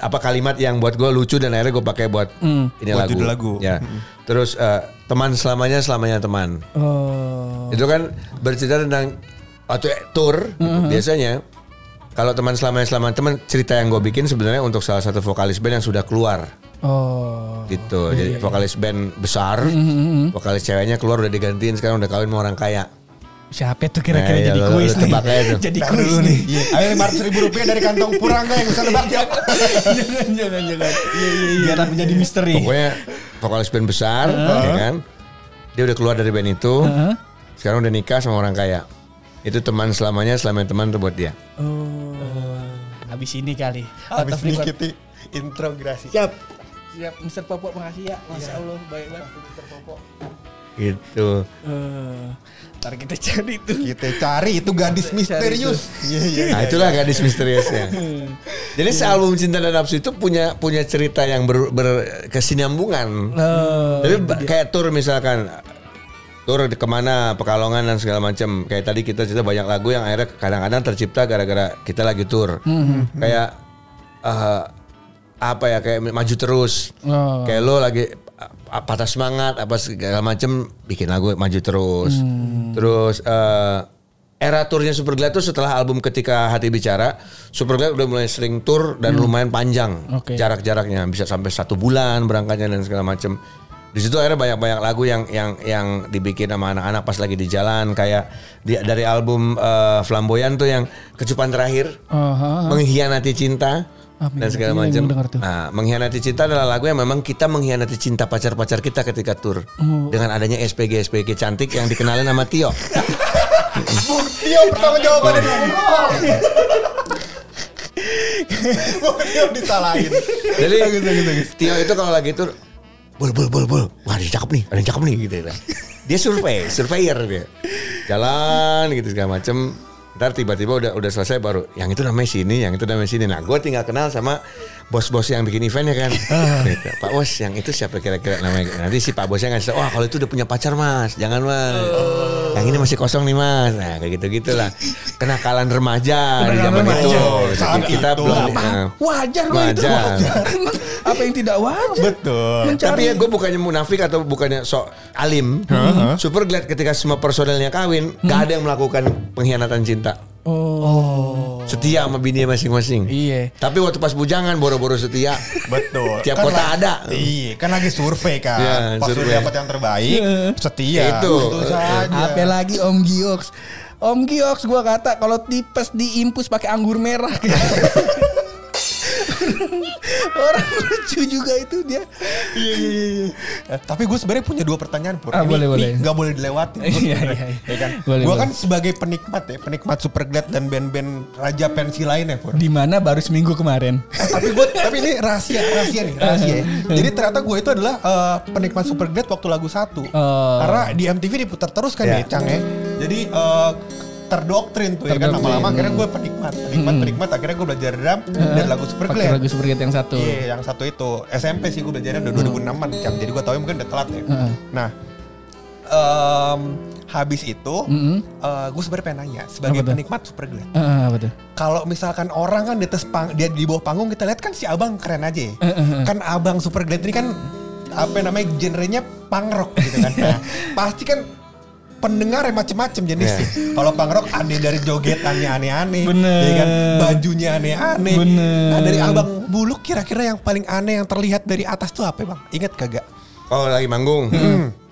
apa kalimat yang buat gue lucu dan akhirnya gue pakai buat ini Buat lagu. judul lagu. Ya. Terus eh, teman selamanya selamanya teman. Oh. Itu kan bercerita tentang waktu tour biasanya kalau teman selamanya selamanya teman cerita yang gue bikin sebenarnya untuk salah satu vokalis band yang sudah keluar Oh. gitu. Jadi vokalis band besar, vokalis ceweknya keluar udah digantiin sekarang udah kawin sama orang kaya. Siapa tuh kira-kira Nah, ya, jadi lo- kuis lo nih? tebak aja tuh. jadi Ntar kuis dulu nih. Iya. Ayo lima ratus ribu rupiah dari kantong Purangga yang bisa nebak ya. jangan jangan jangan. Iya iya iya. Biar menjadi misteri. Pokoknya vokalis band besar, ya kan? Dia udah keluar dari band itu, sekarang udah nikah sama orang kaya. Itu teman selamanya, selamanya teman tuh buat dia. Oh. Habis ini kali. Habis ini kita integrasi. Siap. Siap, Mr. Popo makasih ya. Masya Allah, baik banget Mr. Popo. Gitu. Eh, ntar kita cari tuh. Kita cari itu gadis misterius. Iya iya. Nah itulah gadis misteriusnya. *laughs* Jadi sealbum Cinta dan Nafsu itu punya punya cerita yang ber, berkesinambungan. Oh, Tapi kayak tour misalkan tour ke mana Pekalongan dan segala macam. Kayak tadi kita cerita banyak lagu yang akhirnya kadang-kadang tercipta gara-gara kita lagi tour. Kayak eh, apa ya kayak maju terus. Oh. Kayak lo lagi uh, patah semangat apa segala macam bikin lagu maju terus. Terus eh, era turnya Superglad itu setelah album Ketika Hati Bicara, Superglad udah mulai sering tur dan lumayan panjang Oke. jarak-jaraknya bisa sampai satu bulan berangkatnya dan segala macam. Di situ akhirnya banyak-banyak lagu yang yang yang dibikin sama anak-anak pas lagi di jalan kayak di, dari album eh, Flamboyan tuh yang kecupan terakhir Oh, ha. mengkhianati cinta Ah, dan segala macam. Nah, mengkhianati cinta adalah lagu yang memang kita mengkhianati cinta pacar-pacar kita ketika tur Oh. dengan adanya SPG SPG cantik yang dikenalin sama Tio. Tio pertama jawabannya Bung *laughs* Tio disalahin. Jadi Tio itu kalau lagi tur bol bol bol bol, wah ada yang cakep nih, ada yang cakep nih gitu. ya. Dia survei, *laughs* surveyor dia. Jalan gitu segala macem. Ntar tiba-tiba udah udah selesai baru yang itu namanya sini, yang itu namanya sini. Nah, gue tinggal kenal sama bos-bos yang bikin eventnya kan. *laughs* Gitu. Pak Bos, yang itu siapa kira-kira namanya? Nanti si Pak Bosnya ngasih wah kalau itu udah punya pacar mas, jangan mas. Yang ini masih kosong nih mas. Nah kayak gitu gitulah. Kenakalan remaja di zaman remaja. itu. Saat kita itu. belum. Apa? nah, Wajar kok itu. Wajar. *laughs* Apa yang tidak wajar? Betul. Mencari Tapi ya gue bukannya munafik atau bukannya sok alim. Super glad ketika semua personelnya kawin, gak ada yang melakukan pengkhianatan cinta. Oh. Setia sama bini masing-masing. Iya. Tapi waktu pas bujangan boro-boro setia. Betul. Tiap Kan kota la- ada. Iya, kan lagi survei kan. Iya, Pas survei. udah dapat yang terbaik, setia. Itu. Tentu saja. Apa lagi Om Giox? Om Giox gua kata kalau tipes diimpus pakai anggur merah. *laughs* *laughs* Orang lucu juga itu dia. Iya, iya, iya. Eh, Tapi gue sebenarnya punya dua pertanyaan pur. Ah, boleh, boleh. Gak boleh dilewatin. *laughs* Iya, iya, iya. Ya kan? Boleh, gue kan sebagai penikmat ya, penikmat Superglad dan band-band raja pensi lainnya pur. Di mana baru seminggu kemarin. *laughs* tapi gue tapi ini rahasia rahasia nih rahasia ya. jadi ternyata gue itu adalah eh, penikmat Superglad waktu lagu satu Oh. karena di MTV diputar terus kan Ya. ya Cang ya jadi eh, terdoktrin tuh ya kan lama-lama akhirnya gue penikmat penikmat penikmat akhirnya gue belajar drum dan lagu super Pakai Glad lagu Super Glad yang satu. Iya, yang satu itu SMP sih gue belajarnya udah 2006an kan. Jadi gue tahu mungkin udah telat ya. Heeh. Nah, em, habis itu Mm-mm. eh, gue sebenarnya pengen nanya sebagai Apa penikmat super glad. Heeh, apa tuh? Kalau misalkan orang kan di atas pang, dia di bawah panggung kita lihat kan si abang keren aja ya. Eh, Kan abang super glad ini kan apa namanya genrenya punk rock gitu kan. *laughs* Nah, pasti kan pendengar macem-macem jenisnya. Kalau punk rock ada dari jogetannya aneh-aneh, Bener. ya kan? Bajunya aneh-aneh. Bener. Nah, dari abang buluk kira-kira yang paling aneh yang terlihat dari atas tuh apa bang? Ingat kagak? Oh lagi manggung.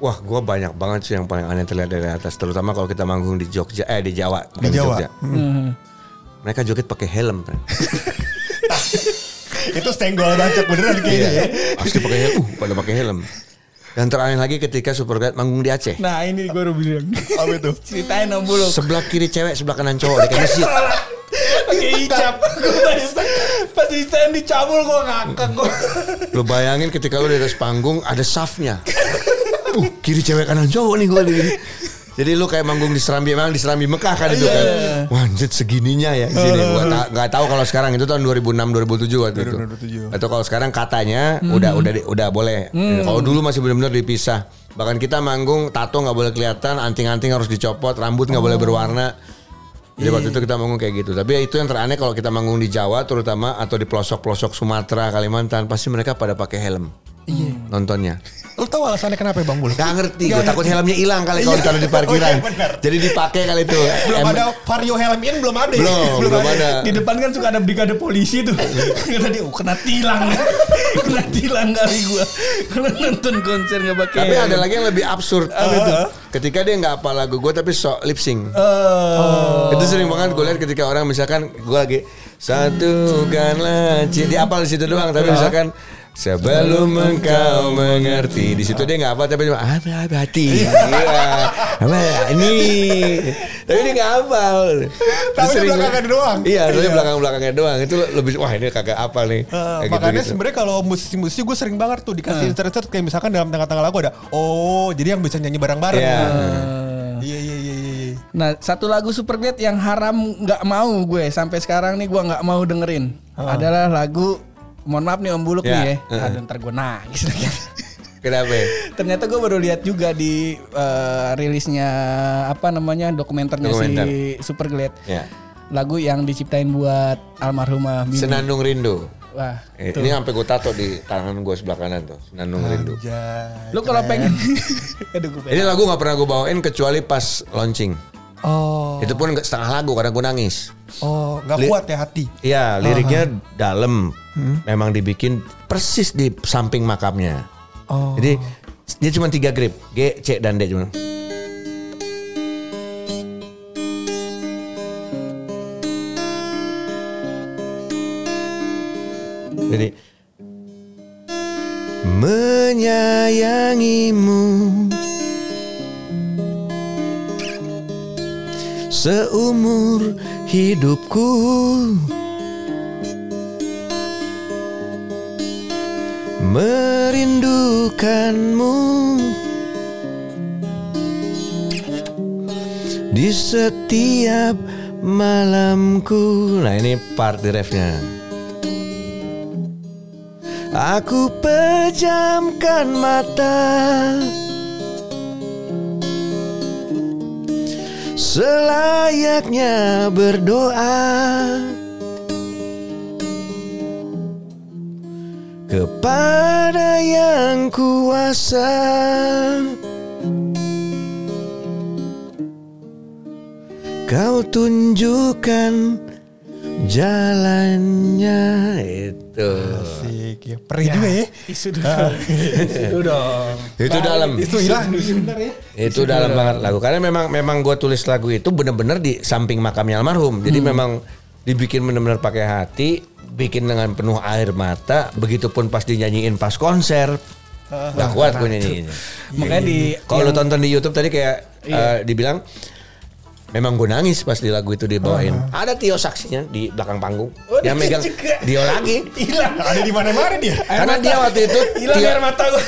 Wah, gua banyak banget sih yang paling aneh terlihat dari atas. Terutama kalau kita manggung di Jogja, eh di Jawa, Di Jawa. Jogja. Heeh. Mereka joget pakai helm. Pren. *laughs* itu senggol banget beneran kayaknya ya. Pasti pakai helm. Uh, pada pakai helm. Dan teraneh lagi ketika Superglad manggung di Aceh. Nah, ini gue udah bilang. Apa itu? Ceritain om bulu. Sebelah kiri cewek, sebelah kanan cowok kayak masjid. Pakai hijab. Pas pas di stand dicabul gue ngakak gue. Lu bayangin ketika lu di atas panggung ada safnya. Uh, kiri cewek kanan cowok nih gue di Jadi lu kayak manggung di Serambi, emang di Serambi Mekah kan itu kan. Wah, anjir segininya ya di sini. Gua *laughs* ta- nggak tahu kalau sekarang itu tahun 2006 2007 waktu itu. 2007. Atau kalau sekarang katanya udah udah di- udah boleh. Kalau dulu masih benar-benar dipisah. Bahkan kita manggung tato nggak boleh kelihatan, anting-anting harus dicopot, rambut nggak boleh berwarna. Jadi waktu itu kita manggung kayak gitu. Tapi ya itu yang teraneh kalau kita manggung di Jawa terutama atau di pelosok-pelosok Sumatera, Kalimantan, pasti mereka pada pakai helm. Iya. Nontonnya. Lu tahu alasannya kenapa ya bang buluk? Gak ngerti, gue takut helmnya hilang kali kalau ditaruh di parkiran. *laughs* Oh, iya. Jadi dipakai kali itu. Belum Em- ada vario helm in belum ada. ya? Belum, belum ada. Di depan kan suka ada brigade polisi tuh. *laughs* Kata dia, oh, kena tilang. *laughs* kena tilang kali gue. Karena nonton konser gak pakai. Tapi ada lagi yang lebih absurd. Ketika dia nggak apa lagu gue tapi sok lip sync. Oh. Itu sering banget gue lihat ketika orang misalkan gue lagi satukanlah cinta. Dia apal di situ doang tapi misalkan Sebelum engkau mengerti Di situ dia nggak apa Tapi cuma apa apa hati Iya Apa ini Tapi dia nggak apa Tapi dia belakangnya doang. Iya tapi Iya. belakang-belakangnya doang Itu lebih Wah ini kagak apa nih Kayak makanya sebenarnya kalau musisi-musisi gue sering banget tuh dikasih insert-insert kayak misalkan dalam tengah-tengah lagu ada oh jadi yang bisa nyanyi bareng-bareng. Iya. Iya iya iya iya. iya. Nah, satu lagu Superglad yang haram nggak mau gue sampai sekarang nih gue nggak mau dengerin adalah lagu Mohon maaf nih Om Buluk Ya, nih ya. heeh. Aduh ntar gue nangis lagi. Kenapa ya? *laughs* Ternyata gue baru lihat juga di eh, rilisnya apa namanya dokumenternya Dokumenter. si Superglad. Ya. Lagu yang diciptain buat almarhumah Bini. Senandung Rindu Wah, Eh, Ini sampai gue tato di tangan gue sebelah kanan tuh Senandung Rindu Jai, lu kalau pengen *laughs* Aduh gue pengen. Ini lagu gak pernah gue bawain kecuali pas launching Oh. Itu pun nggak setengah lagu karena gue nangis. Oh nggak kuat ya hati. Iya liriknya dalam. Memang dibikin persis di samping makamnya. Oh. Jadi dia cuma tiga grip G, C, dan D cuma. Jadi menyayangimu seumur hidupku. Merindukanmu. Di setiap malamku. Nah ini part di refnya. Aku pejamkan mata Selayaknya berdoa. Kepada yang kuasa. Kau tunjukkan jalannya itu Asik. Ya. Perih juga ya. Isu dong. Isu dong. itu dalam. Itu hilang. Dulu. Ya. itu dalam banget lagu. Karena memang memang gue tulis lagu itu bener-bener di samping makamnya almarhum. Jadi memang dibikin bener-bener pakai hati bikin dengan penuh air mata. Begitupun pas dinyanyiin pas konser. Nggak kuat gue nyanyiinnya. Makanya di kalau lu tonton di YouTube tadi kayak eh, dibilang memang gue nangis pas di lagu itu dibawain ada Tio saksinya di belakang panggung Oh, yang dia megang juga. Dio lagi *laughs* hilang. Ada di mana-mana dia. Air Karena mata. dia waktu itu hilang Tio- air mata gue.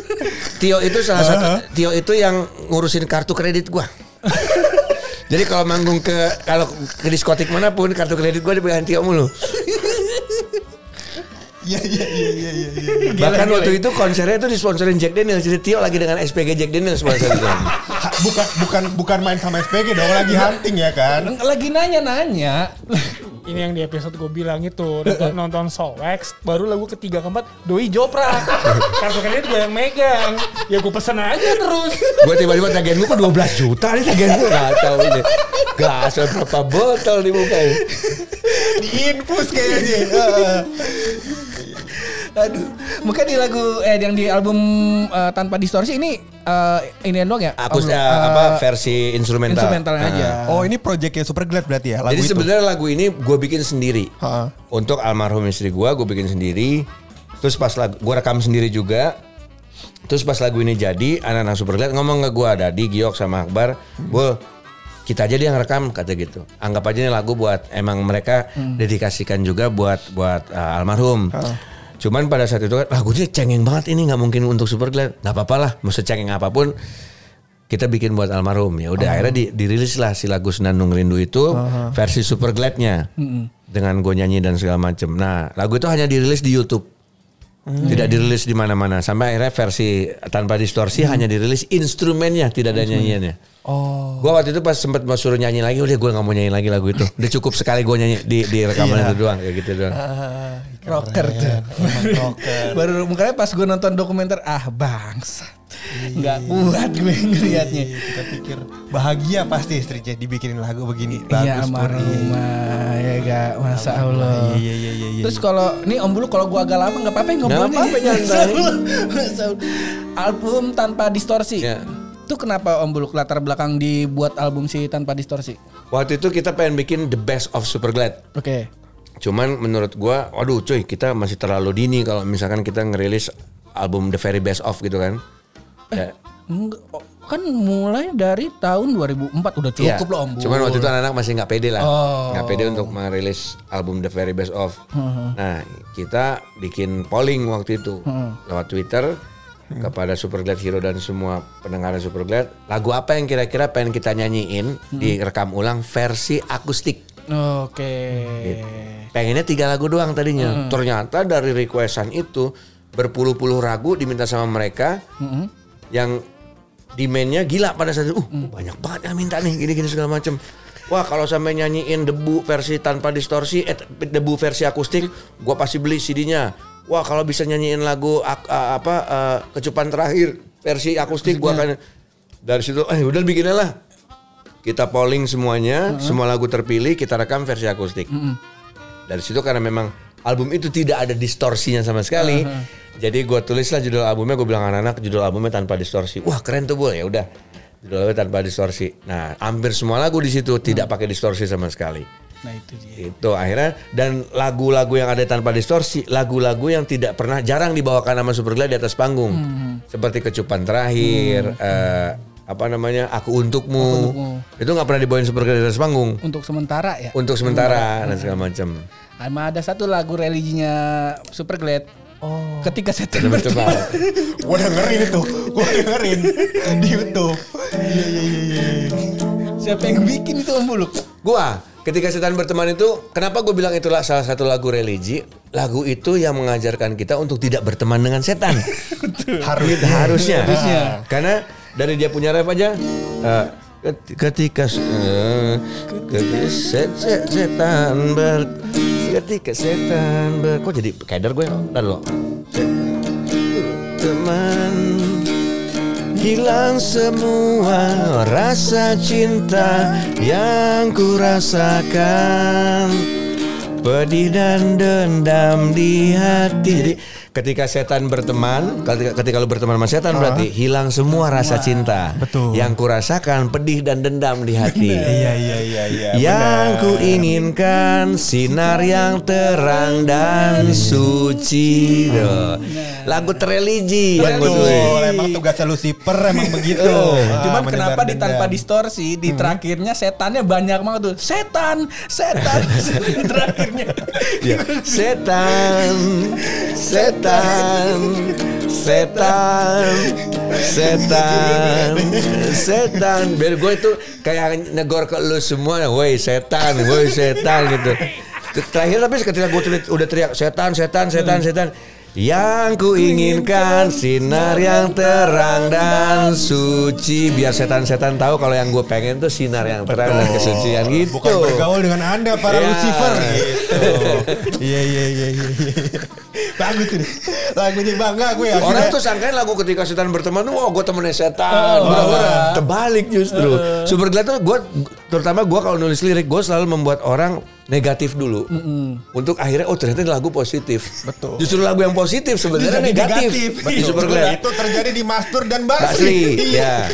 *laughs* Tio itu salah satu Tio itu yang ngurusin kartu kredit gua. *laughs* Jadi kalau manggung ke kalau ke diskotik mana pun kartu kredit gue dipegang Tio mulu. Iya iya iya iya iya. iya. Bahkan waktu itu konsernya itu disponsorin Jack Daniels. Jadi Tio lagi dengan SPG Jack Daniels sponsor Ha, *laughs* Bukan bukan bukan main sama SPG dong, lagi hunting ya kan. Lagi nanya-nanya. Ini yang di episode gue bilang itu nonton, nonton Sowex baru lagu ketiga keempat Doi Jopra kartu kredit gue yang megang ya gue pesen aja terus gue tiba-tiba tagihan gue kok 12 juta nih tagihan gue gak tahu ini. Gas berapa botol di muka ini. Diinfus kayaknya. *laughs* *laughs* Aduh. Mungkin di lagu eh yang di album eh, tanpa distorsi ini eh, ini doang ya? Aku Oh, eh, eh, apa versi instrumental. instrumentalnya Ah. aja. Oh ini projectnya Super Glad berarti ya lagu Jadi sebenarnya lagu ini gue bikin sendiri. Ha. Untuk almarhum istri gue, gue bikin sendiri. Terus pas lagu, gue rekam sendiri juga. Terus pas lagu ini jadi, anak-anak super Glad ngomong ke gue, Dadi, Giok sama Akbar, Bol, kita aja dia yang rekam kata gitu. Anggap aja ini lagu buat emang mereka dedikasikan juga buat buat uh, almarhum. Cuman pada saat itu kan lagunya cengeng banget ini nggak mungkin untuk super Glad. Nggak apa-apa lah, mau secengeng apa pun kita bikin buat almarhum. Ya udah akhirnya di, dirilis lah si lagu Senandung Rindu itu versi super gladnya dengan gue nyanyi dan segala macem. Nah lagu itu hanya dirilis di YouTube tidak dirilis di mana-mana. Sampai akhirnya versi tanpa distorsi hanya dirilis instrumennya tidak ada nyanyiannya. Oh. gue waktu itu pas sempat mau suruh nyanyi lagi udah gue nggak mau nyanyi lagi lagu itu. Udah cukup sekali gue nyanyi di, di rekaman itu doang kayak gitu doang rocker tuh. *laughs* Baru makanya pas gue nonton dokumenter ah bangsa. Nggak kuat gue ngeliatnya. Kita pikir bahagia pasti istrinya dibikinin lagu begini. Iya almarhumah ya gak masa Allah. Iya iya iya iya. Terus kalau ini Om Bulu kalau gua agak lama nggak apa-apa ngomongnya. Nggak apa-apa, *laughs* album tanpa distorsi. Ya. Itu kenapa Om Bulu latar belakang dibuat album si tanpa distorsi? waktu itu kita pengen bikin the best of super glad Oke. Cuman menurut gua, waduh cuy, kita masih terlalu dini kalau misalkan kita ngerilis album The Very Best Of gitu kan. Ya, Enggak, oh, kan mulai dari tahun 2004 udah cukup iya. loh Om. Cuman waktu itu anak-anak masih nggak pede lah, Oh. nggak pede untuk merilis album The Very Best Of. Nah, kita bikin polling waktu itu lewat Twitter kepada Super Glad Hero dan semua pendengar Super Glad, lagu apa yang kira-kira pengen kita nyanyiin direkam ulang versi akustik. Oke. Pengennya tiga lagu doang tadinya. Ternyata dari requestan itu berpuluh-puluh lagu diminta sama mereka yang demandnya gila pada saat itu. Uh, banyak banget yang minta nih gini-gini segala macem. Wah kalau sampai nyanyiin debu versi tanpa distorsi, eh, debu versi akustik, gua pasti beli CD-nya. Wah kalau bisa nyanyiin lagu ak- a- apa eh, kecupan terakhir versi akustik, gua akan dari situ. Eh udah bikinnya lah. Kita polling semuanya, semua lagu terpilih, kita rekam versi akustik. Dari situ karena memang album itu tidak ada distorsinya sama sekali. Jadi gue tulislah judul albumnya, gue bilang anak-anak judul albumnya tanpa distorsi. Wah keren tuh bu, ya udah. Judul albumnya tanpa distorsi. Nah hampir semua lagu di situ tidak pakai distorsi sama sekali. Nah itu dia. Itu akhirnya dan lagu-lagu yang ada tanpa distorsi, lagu-lagu yang tidak pernah jarang dibawakan nama Superglad di atas panggung. Seperti kecupan terakhir, eh, apa namanya? Aku untukmu. Itu nggak pernah dibawain Superglad di atas panggung. Untuk sementara ya. Untuk sementara dan segala macam. Sama ada satu lagu religinya Superglad. Oh. Ketika setan bertemu. coba. *laughs* Gue dengerin itu, gue dengerin di YouTube. Iya iya iya iya. Siapa yang bikin itu Om Bulu? Gua ketika setan berteman itu kenapa gue bilang itulah salah satu lagu religi lagu itu yang mengajarkan kita untuk tidak berteman dengan setan *laughs* harusnya harusnya karena dari dia punya ref aja. Ket- ketika eh, ketika set- set- setan ber ketika setan ber kok jadi keder gue? Dan lo teman Hilang semua rasa cinta yang ku rasakan Pedih dan dendam di hati ketika setan berteman Ketika, ketika lu berteman sama setan berarti Hilang semua rasa cinta Betul. Yang ku rasakan pedih dan dendam di hati Iya iya iya iya. yang ku inginkan sinar yang terang dan suci. Tuh. Lagu terreligi yang. Betul, emang tugasnya Lucifer emang begitu. Ah, Cuman kenapa di tanpa distorsi di terakhirnya setannya banyak banget tuh. Setan, setan *laughs* di terakhirnya. Ya, Setan, setan, setan, setan, setan. Biar gue itu kayak negor ke lu semua, woi setan, woi setan gitu. Terakhir tapi ketika gue udah teriak setan, setan, setan, setan. Yang ku inginkan sinar yang terang dan suci Biar setan-setan tahu kalau yang gue pengen tuh sinar yang terang dan kesucian gitu Bukan bergaul dengan anda para Ya. Lucifer gitu. Iya iya iya iya. iya. Bagus ini. Lagunya bangga gue ya. Orang tuh sangkain lagu ketika setan berteman tuh, wah gue temennya setan. Hura-hura. Terbalik justru. Super Glad tuh gue, terutama gue kalau nulis lirik, gue selalu membuat orang negatif dulu. Untuk akhirnya, oh ternyata ini lagu positif. Betul. Justru lagu yang positif sebenarnya Jadi negatif. Betul. Glad. Itu terjadi di Mastur dan Basri, Basri. ya.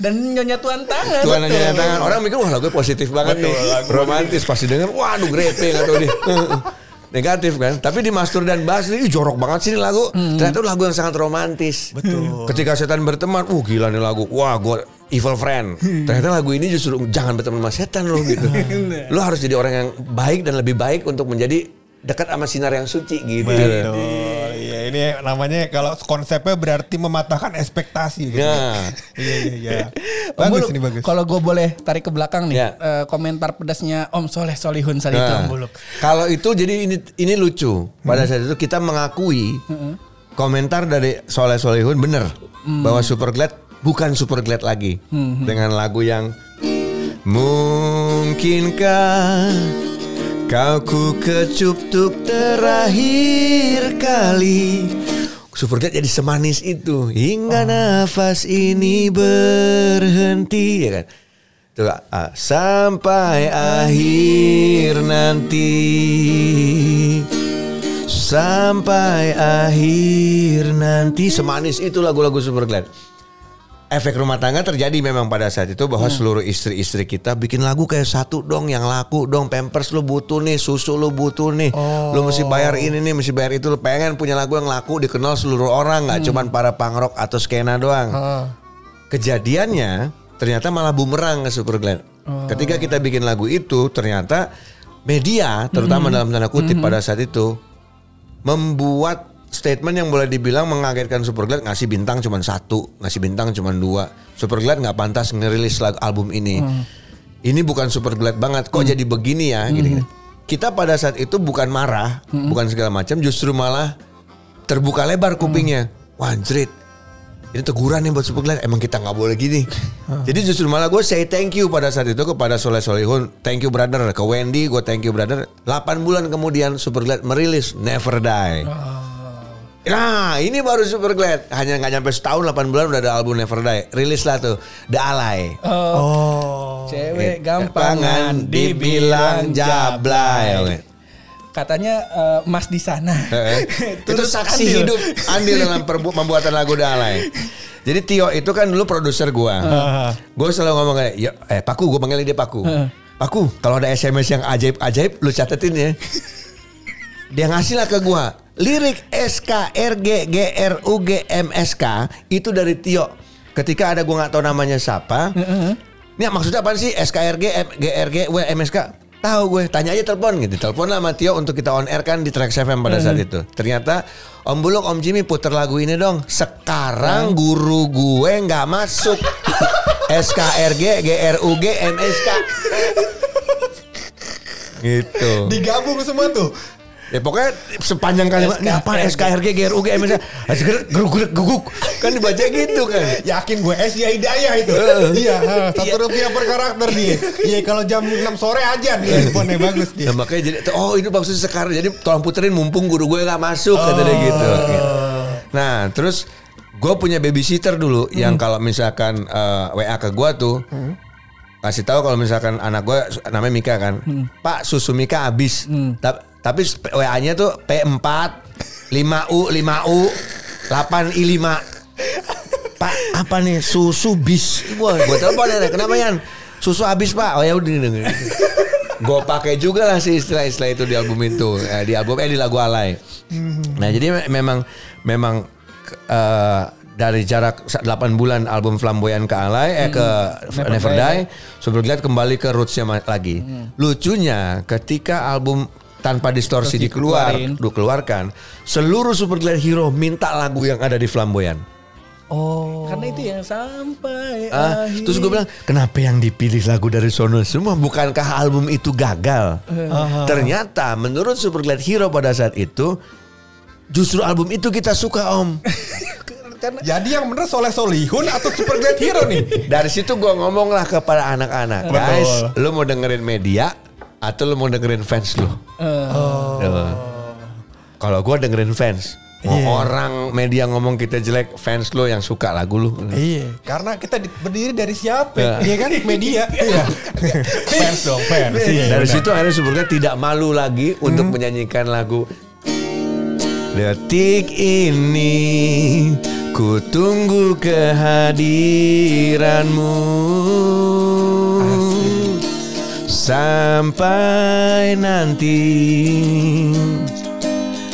Dan nyonya tuan tangan. Tuhan nanya tangan. Orang mikir wah lagu positif banget nih. Romantis pasti denger. Waduh grepe tahu dia. *laughs* Negatif kan. Tapi di Mastur dan Basri ih, jorok banget sih ini lagu. Ternyata itu lagu yang sangat romantis. Betul. Ketika setan berteman, uh gila nih lagu. Wah gue evil friend. Ternyata lagu ini justru jangan berteman sama setan loh gitu. *laughs* lo harus jadi orang yang baik dan lebih baik untuk menjadi dekat sama sinar yang suci gitu. Betul. Iya ini namanya kalau konsepnya berarti mematahkan ekspektasi. Gitu. Nah. *laughs* Iya iya iya. Bagus Buluk, ini bagus. Kalau gue boleh tarik ke belakang nih, Ya. eh, komentar pedasnya Om Soleh Solihun saat itu Nah, Om Buluk. Kalau itu jadi ini ini lucu. Pada saat itu kita mengakui komentar dari Soleh Solihun bener bahwa Super Glad bukan Super Glad lagi. Dengan lagu yang mungkinkah kau ku kecup tuk terakhir kali. Super Glad jadi semanis itu. Hingga nafas ini berhenti ya kan. Tuh, ah, sampai akhir nanti. Sampai akhir nanti. Semanis itu lagu-lagu Super Glad Efek rumah tangga terjadi memang pada saat itu bahwa seluruh istri-istri kita bikin lagu kayak satu dong yang laku dong pampers lu butuh nih susu lu butuh nih. Lu mesti bayar ini nih mesti bayar itu. Lu pengen punya lagu yang laku dikenal seluruh orang nggak cuman para pangrok atau skena doang. Kejadiannya ternyata malah bumerang ke Super Glad. Ketika kita bikin lagu itu ternyata media terutama dalam tanda kutip pada saat itu membuat statement yang boleh dibilang mengagetkan Super Glad ngasih bintang cuma satu, ngasih bintang cuma dua. Super Glad nggak pantas ngerilis lagu album ini. Ini bukan Super Glad banget. Kok jadi begini ya? Gini-gini. Kita pada saat itu bukan marah, bukan segala macam, justru malah terbuka lebar kupingnya. Wah, anjrit. Ini teguran nih buat Super Glad. Emang kita nggak boleh gini. Jadi justru malah gue say thank you pada saat itu kepada Soleh Solihun. Thank you brother. Ke Wendy gue thank you brother. 8 bulan kemudian Super Glad merilis Never Die. Nah ini baru Super Glad. Hanya nggak nyampe setahun 8 bulan udah ada album Never Die. Rilis lah tuh. The Alay. Oh. Cewek Gampangan gampangan dibilang jablay. Katanya eh, Mas di sana. Eh, *laughs* itu Terus saksi andil. hidup andil dalam pembuatan lagu Dalai. *laughs* Jadi Tio itu kan dulu produser gua. Gue selalu ngomong kayak, ya, eh Paku, gue panggil dia Paku. Paku, kalau ada SMS yang ajaib-ajaib, lu catetin ya. *laughs* Dia ngasih lah ke gua. Lirik SKRG GRUG MSK itu dari Tio. Ketika ada gua nggak tahu namanya siapa. Ini maksudnya apa sih SKRG M- GRG W MSK? Tahu gue, tanya aja telepon gitu. Telepon lah sama Tio untuk kita on air kan di Trax FM pada saat itu. Ternyata Om Buluk, Om Jimmy puter lagu ini dong. Sekarang guru gue nggak masuk. *laughs* SKRG GRUG MSK. *laughs* Gitu. Digabung semua tuh. Ya pokoknya sepanjang kalimat ini apa SKRG GRUG MSK geruk geruk guguk kan dibaca gitu kan. Yakin gue S ya Hidayah itu. iya, satu rupiah per karakter dia. Iya, kalau jam 6 sore aja nih handphonenya bagus dia. Nah, makanya jadi oh ini maksudnya sekarang. Jadi tolong puterin mumpung guru gue nggak masuk kata dia gitu. Nah terus gue punya babysitter dulu yang kalau misalkan eh, WA ke gue tuh kasih tahu kalau misalkan anak gue namanya Mika kan, Pak susu Mika habis. Ta- tapi WA-nya tuh P4 5U 5U 8I5 Pak apa nih? Susu bis. Wah gue telepon ya kenapa Yan? Susu habis pak? Oh ya udah Gue pakai juga lah sih istilah-istilah itu di album itu. Eh, Di album eh di lagu Alay. Nah jadi me- memang Memang eh, dari jarak 8 bulan album Flamboyan ke Alay eh ke Never, Die, Super Glad kembali ke rootsnya lagi. Lucunya ketika album tanpa distorsi dikeluar, dikeluarkan, seluruh Super Glad Hero minta lagu yang ada di Flamboyan. Karena itu yang sampai Ah, akhir. terus gue bilang, kenapa yang dipilih lagu dari sono semua? Bukankah album itu gagal? Ternyata menurut Super Glad Hero pada saat itu, justru album itu kita suka om. *laughs* Jadi yang bener Soleh Solihun atau Super Great Hero nih? Dari situ gue ngomonglah kepada anak-anak, guys, lu mau dengerin media atau lu mau dengerin fans lu? Tuh. Kalau gue dengerin fans, mau orang media ngomong kita jelek, fans lu yang suka lagu lu. Iya, karena kita di- berdiri dari siapa? Ya. Iya kan media. *laughs* Iya. fans dong, fans. Iya, Dari benar. situ akhirnya sebenarnya tidak malu lagi untuk menyanyikan lagu Detik ini ku tunggu kehadiranmu Sampai nanti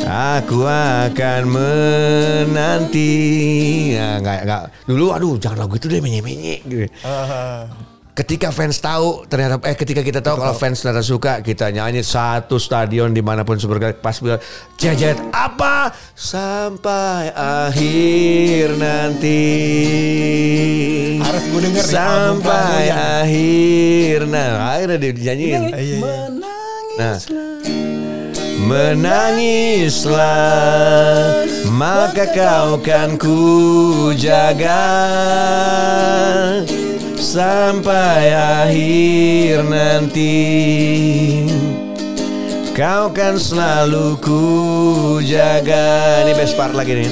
Aku akan menanti ya, nggak, nggak. Dulu aduh jangan lagu itu deh menye-menye gitu. Ketika fans tahu ternyata eh ketika kita tahu kalau fans ternyata suka kita nyanyi satu stadion di mana pun Glad pas bilang jajet apa sampai akhir nanti Harus gue denger nih, sampai Flamboyan. akhir nah akhirnya dia dinyanyiin Iya, iya. Nah, menangislah maka kau kan ku jaga sampai akhir nanti. Kau kan selalu ku jaga. Ini best part lagi nih.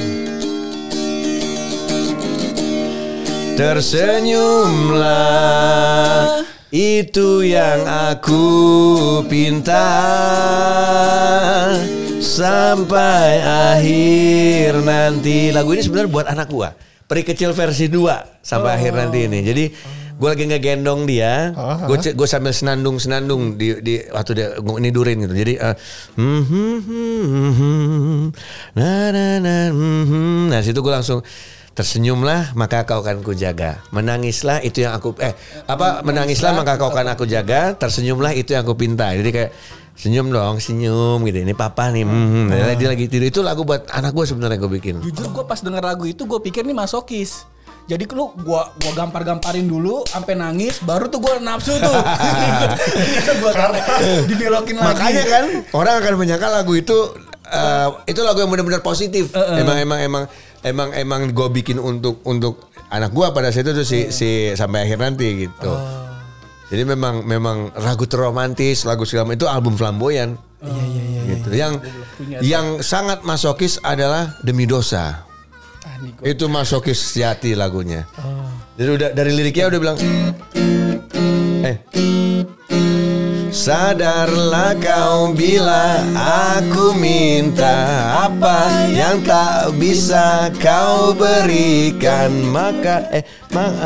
Tersenyumlah itu yang aku pinta sampai akhir nanti. Lagu ini sebenarnya buat anak gua. Peri kecil versi 2 sampai akhir nanti ini. Jadi gua lagi ngegendong dia, gue gue sambil senandung senandung di di waktu dia gua nidurin gitu. Jadi eh, hmm, hmm, hmm, hmm, hmm, na na na hmm, hmm. nah situ gue langsung Tersenyumlah maka kau akan kujaga. Menangislah itu yang aku eh apa menangislah maka kau akan aku jaga. Tersenyumlah itu yang aku pinta. Jadi kayak senyum dong, senyum gitu. Ini papa nih. Hmm, hmm. Dia lagi tidur. Itu lagu buat anak gue sebenarnya gue bikin. Jujur gue pas denger lagu itu gue pikir nih masokis. Jadi lu gua gua gampar-gamparin dulu sampai nangis baru tuh gua nafsu tuh. *laughs* gua dibelokin lagi. Makanya kan orang akan menyangka lagu itu eh, itu lagu yang benar-benar positif. Emang emang emang emang emang gue bikin untuk untuk anak gue pada saat itu tuh si si sampai akhir nanti gitu. Jadi memang memang lagu terromantis, lagu segala itu album flamboyan. Iya iya iya. Gitu. Yang yang sangat masokis adalah demi dosa. Gua- Itu masokis sejati lagunya. Jadi udah dari liriknya udah bilang eh. Sadarlah kau bila aku minta apa yang tak bisa kau berikan. Maka eh mak,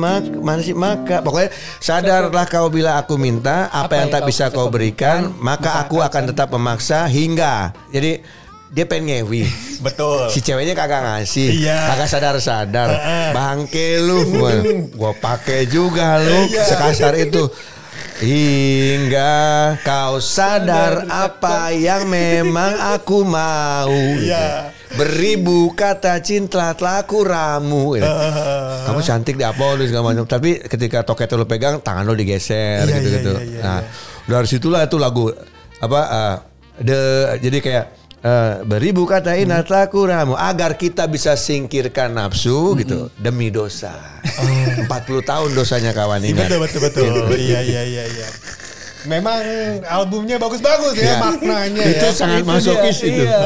mak mana sih? Maka. Pokoknya sadarlah kau bila aku minta apa, yang tak bisa kau berikan maka aku akan tetap memaksa hingga. Jadi dia pengen ngewi. Betul. si ceweknya kagak ngasih. Iya. kagak sadar-sadar. Bangke lu gua, gua pakai juga lu. Sekasar itu. Hingga kau sadar apa yang memang aku mau. Iya. beribu kata cinta telah aku ramu. Gitu. kamu cantik di apa lu segala macam. Tapi ketika toket lu pegang tangan lu digeser Iya, gitu gitu iya, iya, iya, nah dari situlah itu lagu apa eh, the jadi kayak eh, beribu kata inat aku ramu agar kita bisa singkirkan nafsu gitu demi dosa 40 tahun dosanya kawan ini Betul betul betul. Iya iya iya iya. Memang albumnya bagus-bagus ya, Iya. maknanya itu ya. sangat Itu masokis dia, itu iya.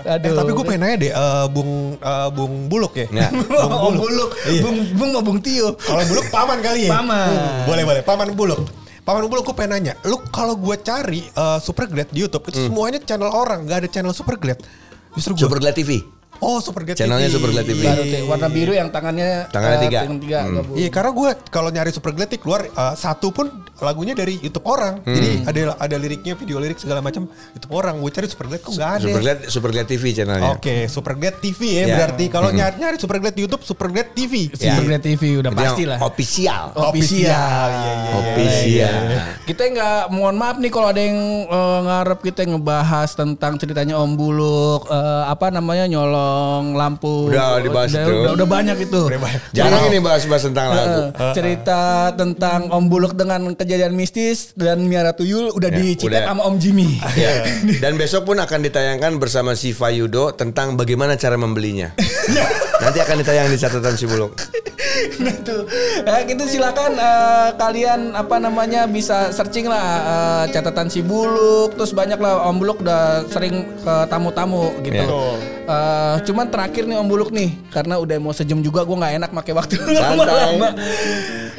Eh, Aduh. tapi gue pengen nanya deh, eh, Bung eh, Bung Buluk ya. Ya. *laughs* Bung Buluk, Iya. Bung Bung mau Bung Tio. Kalau Buluk paman kali ya. Paman. Hmm, boleh boleh, paman Buluk. Paman Buluk gue pengen nanya, lu kalau gue cari eh, Super Glad di YouTube itu semuanya channel orang, gak ada channel Super Glad. Justru gue. Super Glad TV Oh Super Glad Channelnya TV. Super Glad TV. Baru tuh, warna biru yang tangannya Tangannya eh, tiga. tiga Hmm. Iya karena gue kalau nyari Super Glad nih keluar eh, satu pun lagunya dari YouTube orang. Jadi ada ada liriknya, video lirik segala macam YouTube orang. Gue cari Superglad kok nggak ada. Superglad Superglad TV channelnya. Oke, Superglad TV ya, Ya. berarti kalau nyari nyari Superglad di YouTube Superglad TV. Ya. Superglad TV udah pasti lah. Official. Official. Iya, iya, Official. Kita nggak mohon maaf nih kalau ada yang eh, ngarep kita ngebahas tentang ceritanya Om Buluk eh, apa namanya nyolong lampu. Udah dibahas udah, itu. udah, udah banyak itu. Jarang ini bahas-bahas tentang lagu. Eh, cerita tentang Om Buluk dengan kejadian mistis dan Miara Tuyul udah dicitak udah. sama Om Jimmy. *laughs* Ya. Dan besok pun akan ditayangkan bersama Siva Yudo tentang bagaimana cara membelinya. *laughs* Nanti akan ditayang di catatan si Buluk. *laughs* nah tuh ya gitu silakan eh, kalian apa namanya bisa searching lah eh, catatan si buluk terus banyak lah om buluk udah sering ke tamu-tamu gitu Ya. Eh, cuman terakhir nih om buluk nih karena udah mau sejam juga gue nggak enak pakai waktu lama-lama